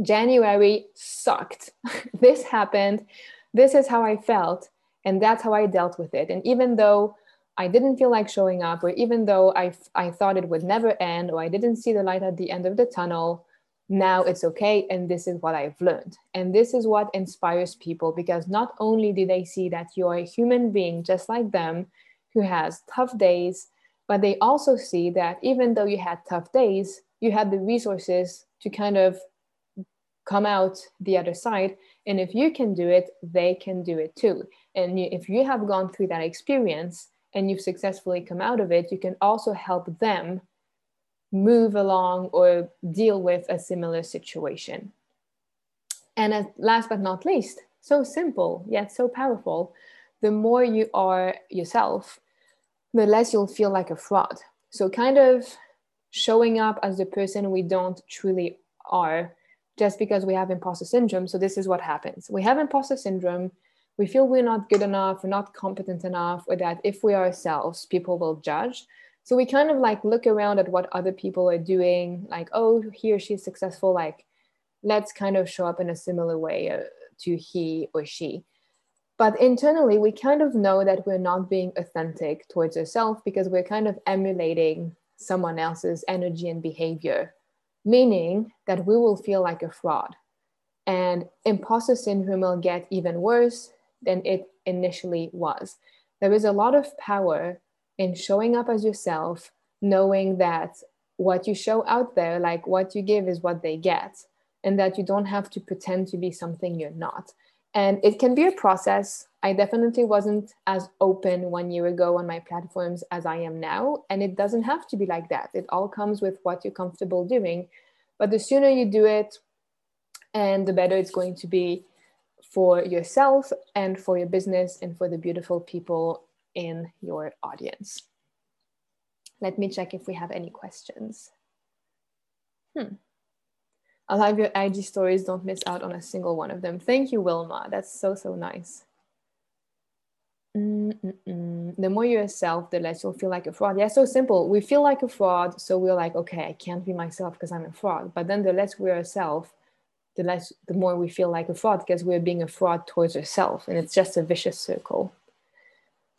January sucked. this happened. This is how I felt. And that's how I dealt with it. And even though I didn't feel like showing up, or even though I, I thought it would never end, or I didn't see the light at the end of the tunnel, now it's okay. And this is what I've learned. And this is what inspires people because not only do they see that you're a human being just like them who has tough days, but they also see that even though you had tough days, you had the resources to kind of come out the other side. And if you can do it, they can do it too. And if you have gone through that experience and you've successfully come out of it, you can also help them move along or deal with a similar situation. And last but not least, so simple yet so powerful, the more you are yourself, the less you'll feel like a fraud. So, kind of showing up as the person we don't truly are just because we have imposter syndrome. So, this is what happens we have imposter syndrome. We feel we're not good enough, we're not competent enough, or that if we are ourselves, people will judge. So we kind of like look around at what other people are doing, like, oh, he or she's successful, like, let's kind of show up in a similar way uh, to he or she. But internally, we kind of know that we're not being authentic towards ourselves because we're kind of emulating someone else's energy and behavior, meaning that we will feel like a fraud. And imposter syndrome will get even worse than it initially was. There is a lot of power in showing up as yourself, knowing that what you show out there, like what you give, is what they get, and that you don't have to pretend to be something you're not. And it can be a process. I definitely wasn't as open one year ago on my platforms as I am now. And it doesn't have to be like that. It all comes with what you're comfortable doing. But the sooner you do it, and the better it's going to be for yourself and for your business and for the beautiful people in your audience. Let me check if we have any questions. Hmm. I'll have your IG stories. Don't miss out on a single one of them. Thank you, Wilma. That's so, so nice. Mm-mm-mm. The more you're yourself, the less you'll feel like a fraud. Yeah, so simple. We feel like a fraud, so we're like, okay, I can't be myself because I'm a fraud. But then the less we're ourselves, the less, the more we feel like a fraud because we're being a fraud towards ourselves, and it's just a vicious circle.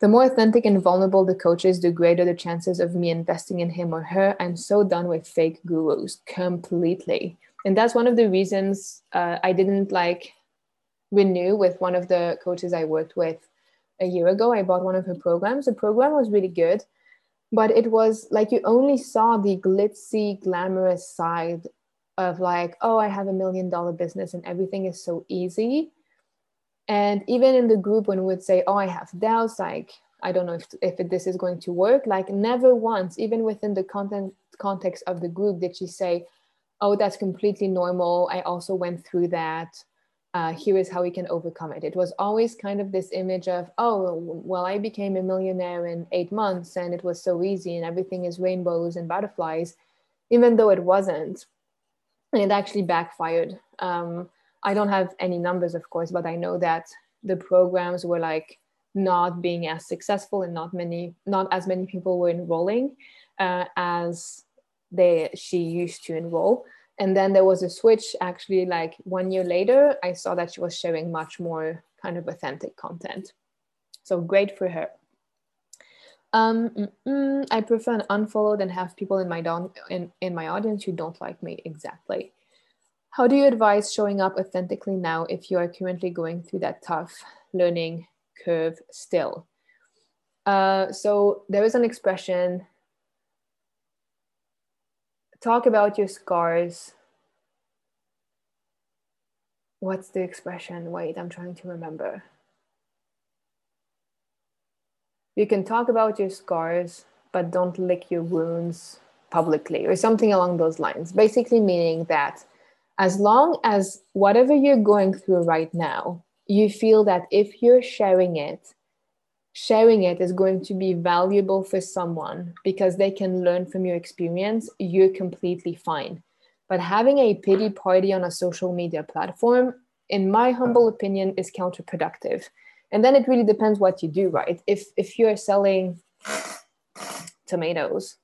The more authentic and vulnerable the coach is, the greater the chances of me investing in him or her. I'm so done with fake gurus completely. And that's one of the reasons uh, I didn't like renew with one of the coaches I worked with a year ago. I bought one of her programs. The program was really good, but it was like you only saw the glitzy, glamorous side of like, oh, I have a million dollar business and everything is so easy and even in the group when we would say oh i have doubts like i don't know if, if this is going to work like never once even within the content context of the group did she say oh that's completely normal. I also went through that. Uh, here is how we can overcome it. It was always kind of this image of oh well i became a millionaire in eight months and it was so easy and everything is rainbows and butterflies even though it wasn't. And it actually backfired. Um, I don't have any numbers, of course, but I know that the programs were like not being as successful and not many, not as many people were enrolling uh, as they she used to enroll. And then there was a switch. Actually, like one year later, I saw that she was sharing much more kind of authentic content. So great for her. Um, I prefer an unfollow than have people in my don- in, in my audience who don't like me exactly. How do you advise showing up authentically now if you are currently going through that tough learning curve still? Uh, so there is an expression talk about your scars. What's the expression? Wait, I'm trying to remember. You can talk about your scars, but don't lick your wounds publicly, or something along those lines. Basically, meaning that as long as whatever you're going through right now, you feel that if you're sharing it, sharing it is going to be valuable for someone because they can learn from your experience, you're completely fine. But having a pity party on a social media platform, in my humble opinion, is counterproductive. And then it really depends what you do, right? If if you're selling tomatoes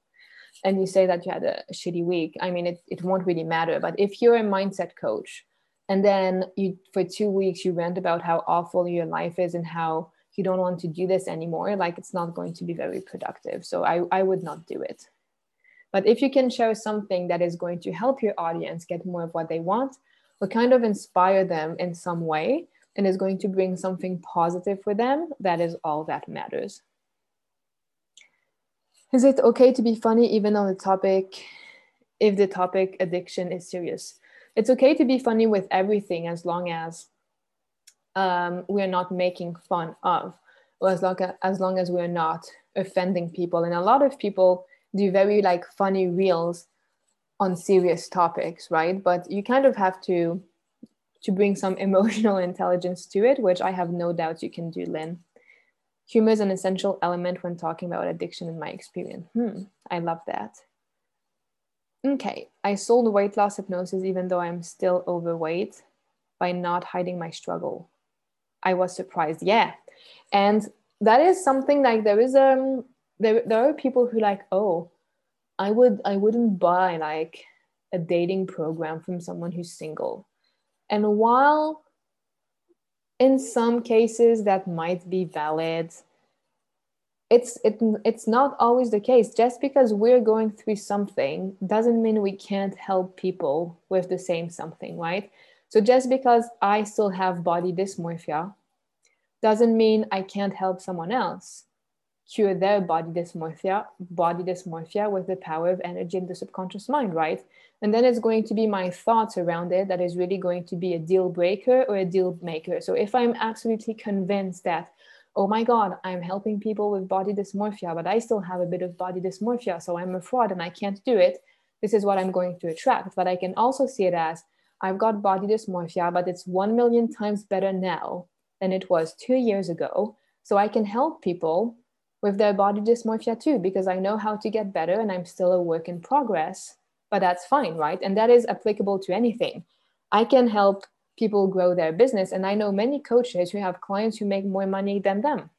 and you say that you had a, shitty week, I mean, it, it won't really matter. But if you're a mindset coach and then you for two weeks you rant about how awful your life is and how you don't want to do this anymore, like it's not going to be very productive. So I, I would not do it. But if you can share something that is going to help your audience get more of what they want, or kind of inspire them in some way, and is going to bring something positive for them, that is all that matters. Is it okay to be funny even on the topic if the topic addiction is serious? It's okay to be funny with everything as long as um, we're not making fun of, or as long as, as long as we're not offending people. And a lot of people do very like funny reels on serious topics, right? But you kind of have to to bring some emotional intelligence to it, which I have no doubt you can do, Lynn. Humor is an essential element when talking about addiction, in my experience. Hmm, I love that. Okay, I sold weight loss hypnosis even though I'm still overweight by not hiding my struggle. I was surprised. Yeah. And that is something like there is um there there are people who like, oh, I would I wouldn't buy like a dating program from someone who's single. And while in some cases that might be valid, it's it, it's not always the case. Just because we're going through something doesn't mean we can't help people with the same something, right? So just because I still have body dysmorphia doesn't mean I can't help someone else cure their body dysmorphia, body dysmorphia with the power of energy in the subconscious mind, right? And then it's going to be my thoughts around it that is really going to be a deal breaker or a deal maker. So if I'm absolutely convinced that, oh my God, I'm helping people with body dysmorphia, but I still have a bit of body dysmorphia, so I'm a fraud and I can't do it, this is what I'm going to attract. But I can also see it as I've got body dysmorphia, but it's one million times better now than it was two years ago. So I can help people with their body dysmorphia too, because I know how to get better and I'm still a work in progress, but that's fine, right? And that is applicable to anything. I can help people grow their business. And I know many coaches who have clients who make more money than them.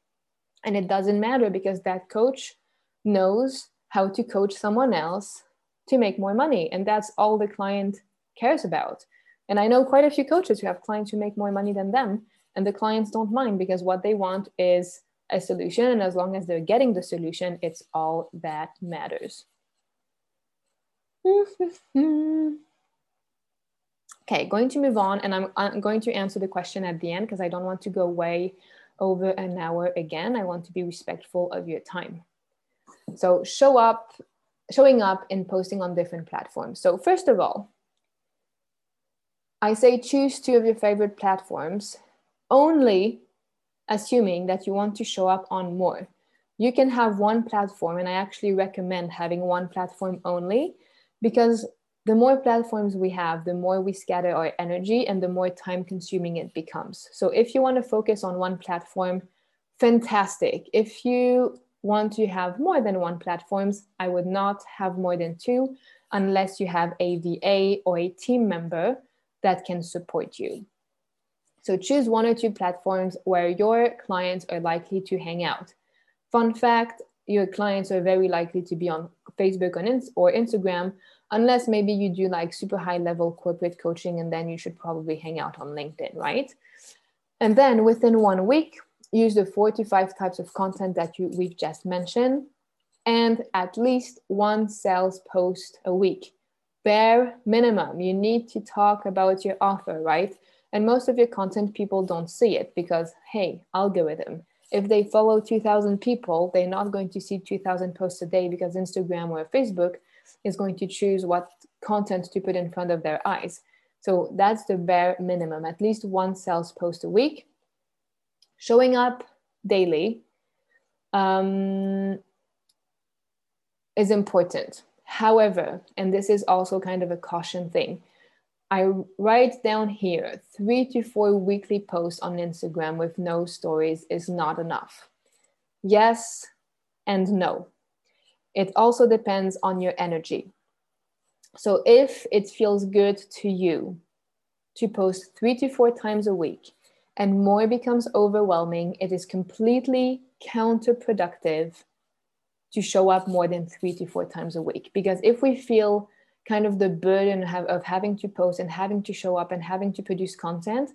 And it doesn't matter because that coach knows how to coach someone else to make more money. And that's all the client cares about. And I know quite a few coaches who have clients who make more money than them. And the clients don't mind because what they want is a solution. And as long as they're getting the solution, it's all that matters. okay, going to move on. And I'm, I'm going to answer the question at the end because I don't want to go way over an hour again. I want to be respectful of your time. So show up, showing up and posting on different platforms. So first of all, I say choose two of your favorite platforms only assuming that you want to show up on more. You can have one platform, and I actually recommend having one platform only because the more platforms we have, the more we scatter our energy and the more time consuming it becomes. So, if you want to focus on one platform, fantastic. If you want to have more than one platforms, I would not have more than two unless you have a VA or a team member that can support you. So choose one or two platforms where your clients are likely to hang out. Fun fact your clients are very likely to be on Facebook or Instagram, unless maybe you do like super high level corporate coaching, and then you should probably hang out on LinkedIn, right? And then within one week, use the four to five types of content that you, we've just mentioned, and at least one sales post a week. Bare minimum. You need to talk about your offer, right? And most of your content, people don't see it because, hey, algorithm. If they follow 2,000 people, they're not going to see 2,000 posts a day because Instagram or Facebook is going to choose what content to put in front of their eyes. So that's the bare minimum, at least one sales post a week. Showing up daily um, is important. However, and this is also kind of a caution thing, I write down here three to four weekly posts on Instagram with no stories is not enough. Yes and no. It also depends on your energy. So if it feels good to you to post three to four times a week and more becomes overwhelming, it is completely counterproductive to show up more than three to four times a week. Because if we feel kind of the burden of, having to post and having to show up and having to produce content,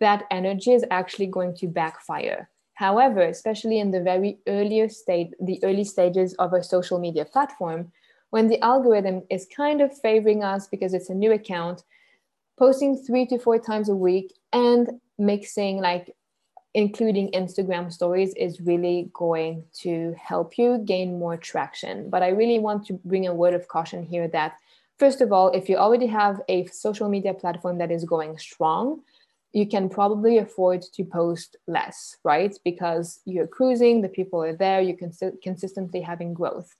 that energy is actually going to backfire. However, especially in the very earlier state, the early stages of a social media platform, when the algorithm is kind of favoring us because it's a new account, posting three to four times a week and mixing like including Instagram stories is really going to help you gain more traction. But I really want to bring a word of caution here that, first of all, if you already have a social media platform that is going strong, you can probably afford to post less, right? Because you're cruising, the people are there, you're cons- consistently having growth.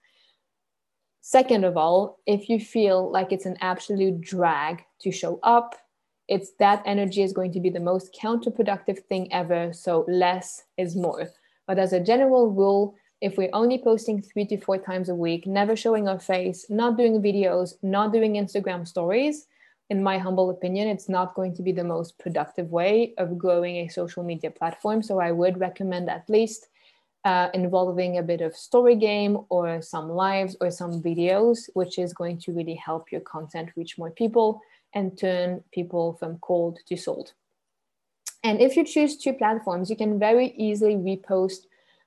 Second of all, if you feel like it's an absolute drag to show up, it's that energy is going to be the most counterproductive thing ever. So less is more. But as a general rule, if we're only posting three to four times a week, never showing our face, not doing videos, not doing Instagram stories, in my humble opinion, it's not going to be the most productive way of growing a social media platform. So I would recommend at least uh, involving a bit of story game or some lives or some videos, which is going to really help your content reach more people and turn people from cold to sold. And if you choose two platforms, you can very easily repost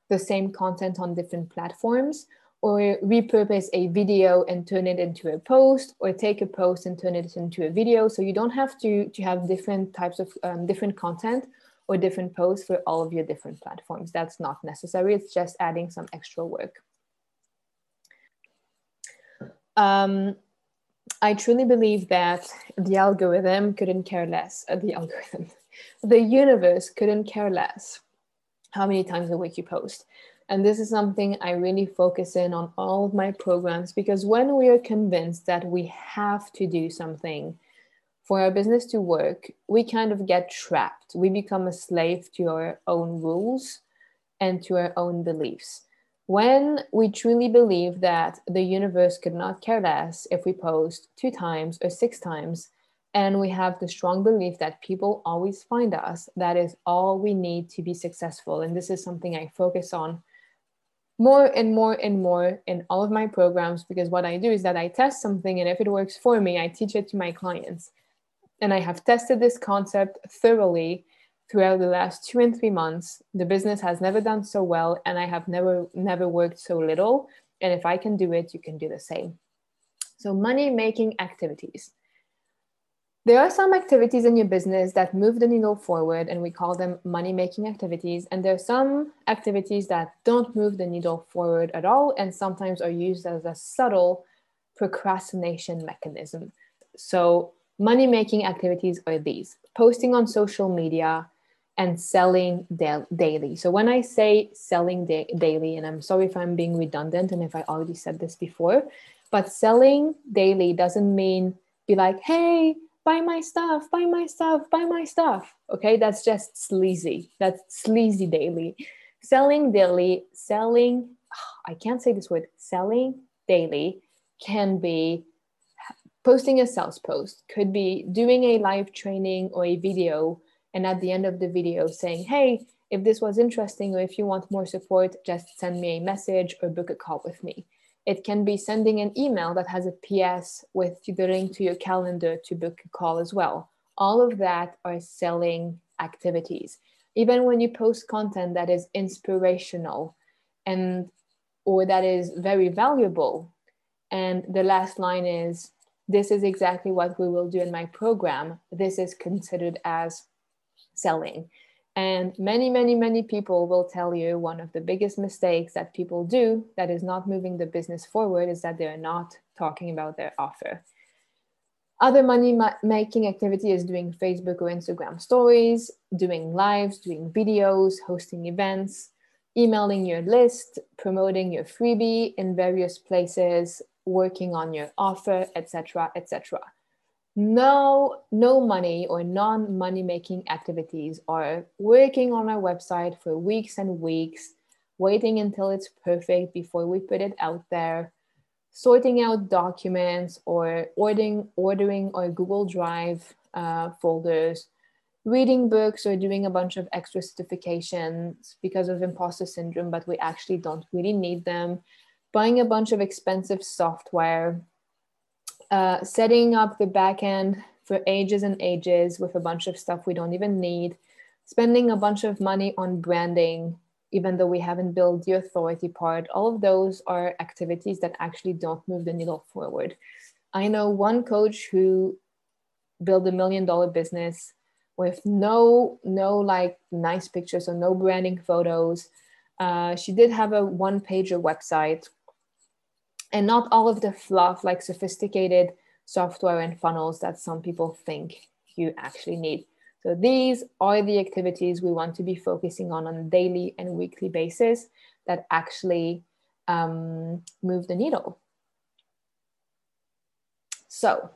the same content on different platforms or repurpose a video and turn it into a post or take a post and turn it into a video. So you don't have to, to have different types of um, different content or different posts for all of your different platforms. That's not necessary. It's just adding some extra work. Um, I truly believe that the algorithm couldn't care less. Uh, the algorithm, the universe couldn't care less how many times a week you post. And this is something I really focus in on all of my programs because when we are convinced that we have to do something for our business to work, we kind of get trapped. We become a slave to our own rules and to our own beliefs. When we truly believe that the universe could not care less if we post two times or six times, and we have the strong belief that people always find us, that is all we need to be successful. And this is something I focus on more and more and more in all of my programs because what I do is that I test something, and if it works for me, I teach it to my clients. And I have tested this concept thoroughly throughout the last two and three months. The business has never done so well and i have never never worked so little. And if i can do it you can do the same. So money making activities there are some activities in your business that move the needle forward and we call them money making activities and there are some activities that don't move the needle forward at all and sometimes are used as a subtle procrastination mechanism so money making activities are these posting on social media and selling da- daily. So when I say selling da- daily, and I'm sorry if I'm being redundant and if I already said this before, but selling daily doesn't mean be like, hey, buy my stuff, buy my stuff, buy my stuff. Okay, that's just sleazy. That's sleazy daily. Selling daily, selling, I can't say this word, selling daily can be posting a sales post, could be doing a live training or a video and at the end of the video saying, hey, if this was interesting or if you want more support, just send me a message or book a call with me. It can be sending an email that has a PS with the link to your calendar to book a call as well. All of that are selling activities. Even when you post content that is inspirational and or that is very valuable. And the last line is this is exactly what we will do in my program. This is considered as selling. And many, many, many people will tell you one of the biggest mistakes that people do that is not moving the business forward is that they're not talking about their offer. Other money ma- making activity is doing Facebook or Instagram stories, doing lives, doing videos, hosting events, emailing your list, promoting your freebie in various places, working on your offer, etc., etc no no money or non money making activities or working on our website for weeks and weeks waiting until it's perfect before we put it out there sorting out documents or ordering ordering our google drive uh, folders reading books or doing a bunch of extra certifications because of imposter syndrome but we actually don't really need them buying a bunch of expensive software uh, setting up the backend for ages and ages with a bunch of stuff we don't even need, spending a bunch of money on branding, even though we haven't built the authority part. All of those are activities that actually don't move the needle forward. I know one coach who built a million dollar business with no no like nice pictures or no branding photos. Uh, she did have a one pager website and not all of the fluff like sophisticated software and funnels that some people think you actually need. So these are the activities we want to be focusing on on a daily and weekly basis that actually um, move the needle. So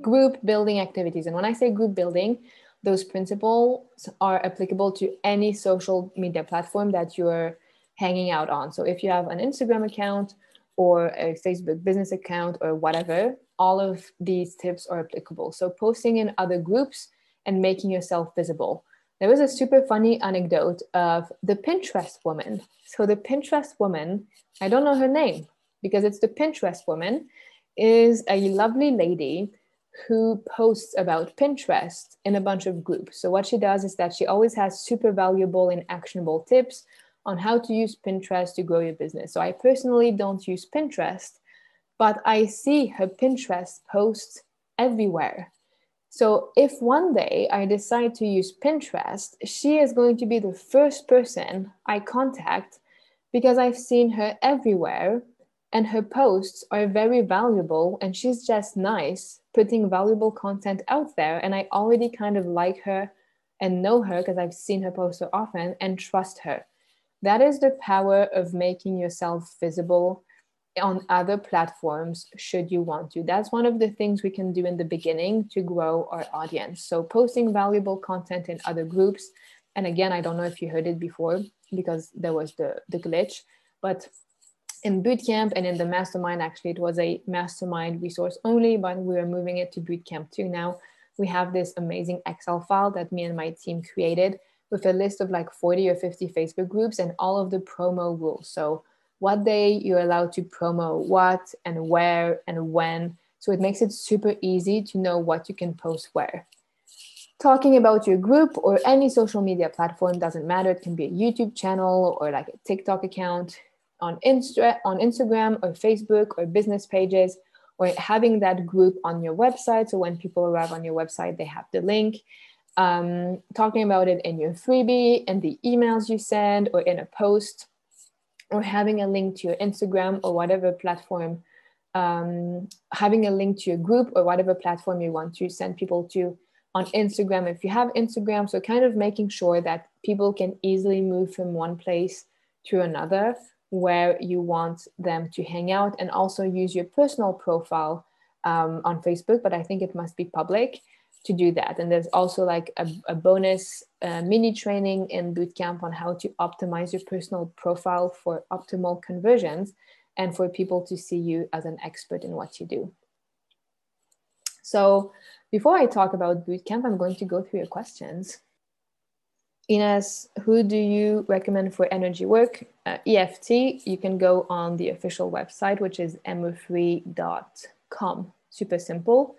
group building activities. And when I say group building, those principles are applicable to any social media platform that you're hanging out on. So if you have an Instagram account or a Facebook business account or whatever, all of these tips are applicable. So posting in other groups and making yourself visible. There was a super funny anecdote of the Pinterest woman. So the Pinterest woman, I don't know her name because it's the Pinterest woman, is a lovely lady who posts about Pinterest in a bunch of groups. So what she does is that she always has super valuable and actionable tips on how to use Pinterest to grow your business. So I personally don't use Pinterest, but I see her Pinterest posts everywhere. So if one day I decide to use Pinterest, she is going to be the first person I contact because I've seen her everywhere and her posts are very valuable and she's just nice putting valuable content out there and i already kind of like her and know her because i've seen her post so often and trust her that is the power of making yourself visible on other platforms should you want to. That's one of the things we can do in the beginning to grow our audience. So posting valuable content in other groups and again i don't know if you heard it before because there was the the glitch but in bootcamp and in the mastermind actually it was a mastermind resource only but we are moving it to bootcamp too now. We have this amazing excel file that me and my team created with a list of like 40 or 50 facebook groups and all of the promo rules. So what day you're allowed to promo what and where and when. So it makes it super easy to know what you can post where. Talking about your group or any social media platform doesn't matter. It can be a youtube channel or like a tiktok account. On, Insta- on Instagram or Facebook or business pages, or having that group on your website. So when people arrive on your website, they have the link. Um, talking about it in your freebie, in the emails you send, or in a post, or having a link to your Instagram or whatever platform, um, having a link to your group or whatever platform you want to send people to on Instagram if you have Instagram. So, kind of making sure that people can easily move from one place to another where you want them to hang out and also use your personal profile um, on Facebook, but I think it must be public to do that. And there's also like a, a bonus uh, mini training in bootcamp on how to optimize your personal profile for optimal conversions and for people to see you as an expert in what you do. So before I talk about bootcamp, I'm going to go through your questions. Ines, who do you recommend for energy work? Uh, EFT, you can go on the official website, which is emofree.com. Super simple.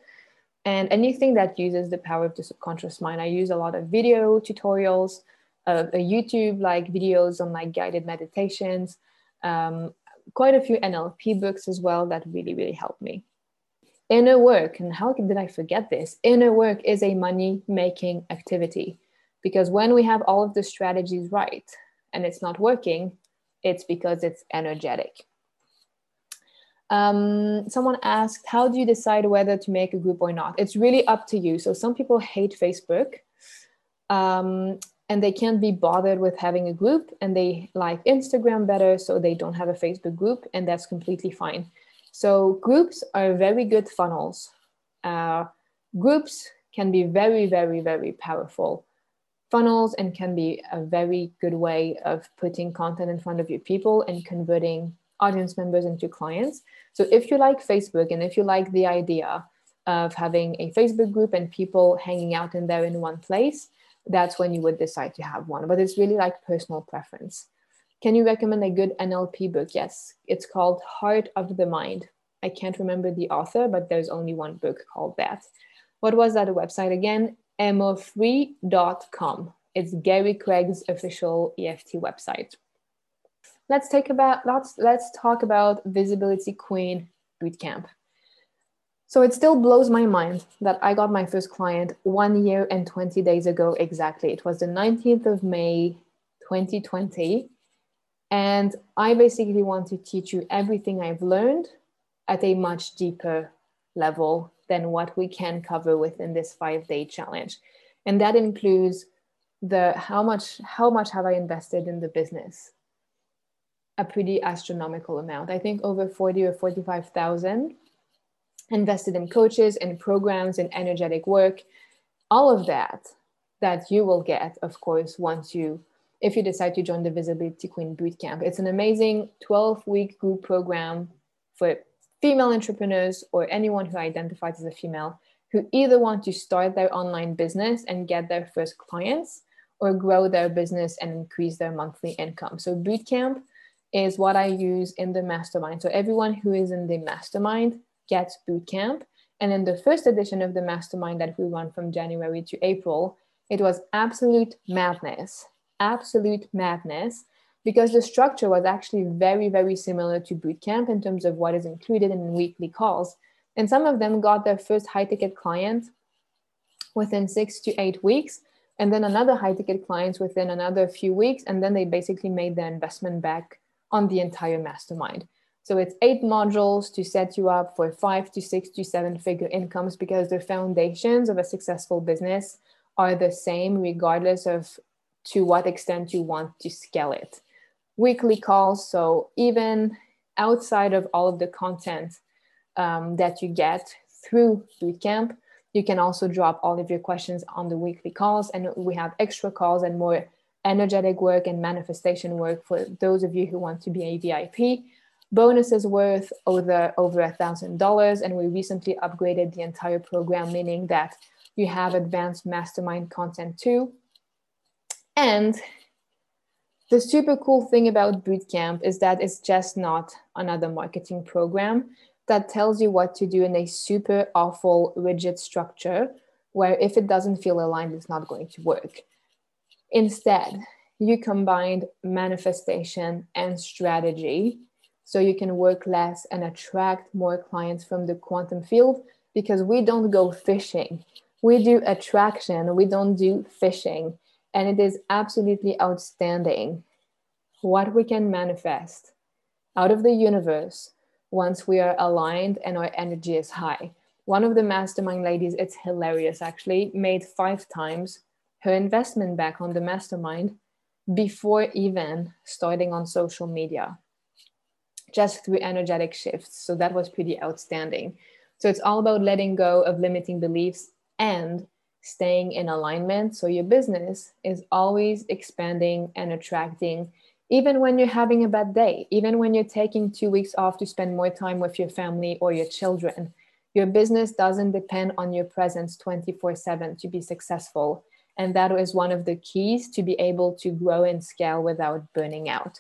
And anything that uses the power of the subconscious mind. I use a lot of video tutorials, uh, YouTube like videos on like guided meditations, um, quite a few NLP books as well that really, really help me. Inner work, and how did I forget this? Inner work is a money making activity because when we have all of the strategies right and it's not working, it's because it's energetic. Um, someone asked, how do you decide whether to make a group or not? It's really up to you. So some people hate Facebook um, and they can't be bothered with having a group and they like Instagram better, so they don't have a Facebook group, and that's completely fine. So groups are very good funnels. Uh, groups can be very, very, very powerful funnels and can be a very good way of putting content in front of your people and converting audience members into clients. So if you like Facebook and if you like the idea of having a Facebook group and people hanging out in there in one place, that's when you would decide to have one. But it's really like personal preference. Can you recommend a good NLP book? Yes, it's called Heart of the Mind. I can't remember the author, but there's only one book called that. What was that website again? emofree.com. It's Gary Craig's official EFT website. Let's take about let's let's talk about Visibility Queen Bootcamp. So it still blows my mind that I got my first client one year and 20 days ago exactly. It was the 19th of May, 2020. And I basically want to teach you everything I've learned at a much deeper level than what we can cover within this five day challenge. And that includes the how much how much have I invested in the business? A pretty astronomical amount. I think over 40 or 45,000 invested in coaches and programs and energetic work, all of that that you will get, of course, once you, if you decide to join the Visibility Queen Bootcamp. It's an amazing 12 week group program for female entrepreneurs or anyone who identifies as a female who either want to start their online business and get their first clients or grow their business and increase their monthly income. So, bootcamp is what I use in the mastermind. So, everyone who is in the mastermind Gets Bootcamp. And in the first edition of the mastermind that we run from January to April, it was absolute madness, absolute madness, because the structure was actually very, very similar to Bootcamp in terms of what is included in weekly calls. And some of them got their first high ticket client within six to eight weeks, and then another high ticket clients within another few weeks. And then they basically made their investment back on the entire mastermind. So it's eight modules to set you up for five to six to seven figure incomes because the foundations of a successful business are the same regardless of to what extent you want to scale it. Weekly calls, so even outside of all of the content um, that you get through Bootcamp, you can also drop all of your questions on the weekly calls, and we have extra calls and more energetic work and manifestation work for those of you who want to be a VIP bonuses worth over over a thousand dollars and we recently upgraded the entire program meaning that you have advanced mastermind content too. And the super cool thing about bootcamp is that it's just not another marketing program that tells you what to do in a super awful rigid structure where if it doesn't feel aligned it's not going to work instead you combined manifestation and strategy so you can work less and attract more clients from the quantum field because we don't go fishing. We do attraction, we don't do fishing. And it is absolutely outstanding what we can manifest out of the universe once we are aligned and our energy is high. One of the mastermind ladies, it's hilarious actually, made five times her investment back on the mastermind before even starting on social media just through energetic shifts. So that was pretty outstanding. So it's all about letting go of limiting beliefs and staying in alignment. So your business is always expanding and attracting, even when you're having a bad day, even when you're taking two weeks off to spend more time with your family or your children. Your business doesn't depend on your presence 24 7 to be successful. And that is one of the keys to be able to grow and scale without burning out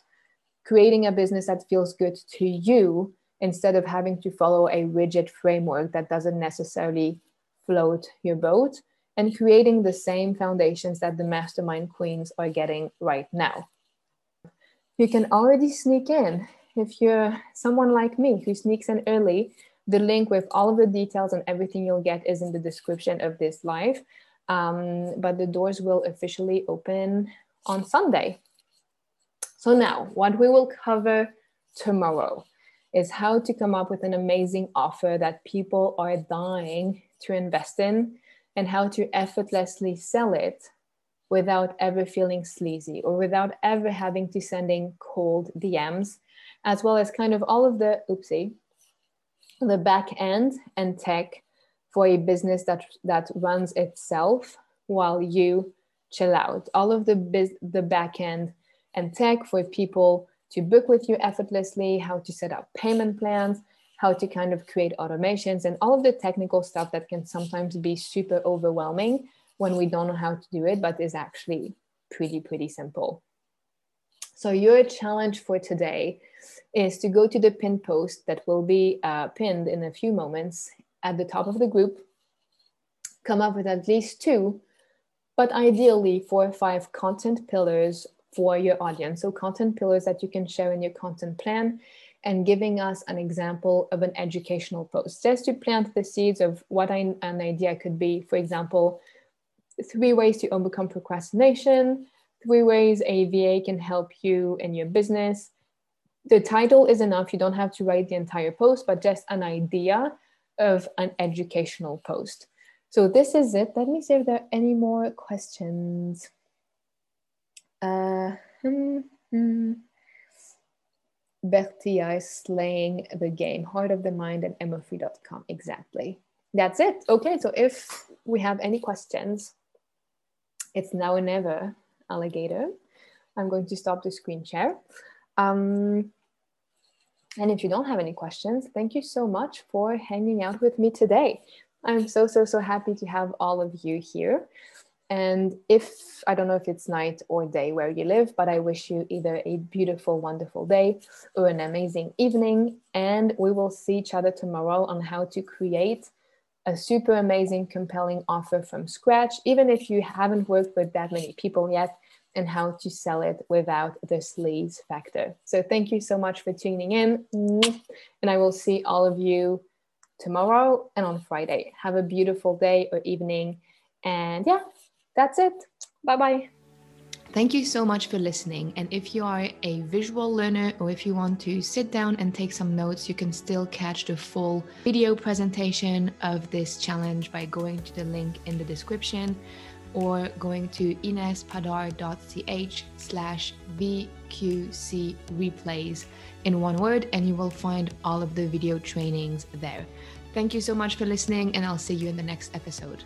creating a business that feels good to you instead of having to follow a rigid framework that doesn't necessarily float your boat and creating the same foundations that the mastermind queens are getting right now. You can already sneak in. If you're someone like me who sneaks in early, the link with all of the details and everything you'll get is in the description of this live. Um, but the doors will officially open on Sunday. So now what we will cover tomorrow is how to come up with an amazing offer that people are dying to invest in and how to effortlessly sell it without ever feeling sleazy or without ever having to sending cold DMs, as well as kind of all of the oopsie, the back end and tech for a business that that runs itself while you chill out. All of the biz- the back end and tech for people to book with you effortlessly, how to set up payment plans, how to kind of create automations, and all of the technical stuff that can sometimes be super overwhelming when we don't know how to do it, but is actually pretty, pretty simple. So, your challenge for today is to go to the pin post that will be uh, pinned in a few moments at the top of the group, come up with at least two, but ideally four or five content pillars for your audience. So content pillars that you can share in your content plan and giving us an example of an educational post, just to plant the seeds of what I, an idea could be. For example, three ways to overcome procrastination, three ways AVA can help you in your business. The title is enough. You don't have to write the entire post, but just an idea of an educational post. So this is it. Let me see if there are any more questions. Uh, hmm, hmm. Bertia slaying the game, heart of the mind at emofree.com. Exactly. That's it. Okay, so if we have any questions, it's now or never, alligator. I'm going to stop the screen share. Um, and if you don't have any questions, thank you so much for hanging out with me today. I'm so, so, so happy to have all of you here. And if I don't know if it's night or day where you live, but I wish you either a beautiful, wonderful day or an amazing evening. And we will see each other tomorrow on how to create a super amazing, compelling offer from scratch, even if you haven't worked with that many people yet, and how to sell it without the sleaze factor. So thank you so much for tuning in. And I will see all of you tomorrow and on Friday. Have a beautiful day or evening. And yeah, that's it. Bye bye. Thank you so much for listening. And if you are a visual learner or if you want to sit down and take some notes, you can still catch the full video presentation of this challenge by going to the link in the description or going to inespadar.ch slash VQC replays in one word, and you will find all of the video trainings there. Thank you so much for listening, and I'll see you in the next episode.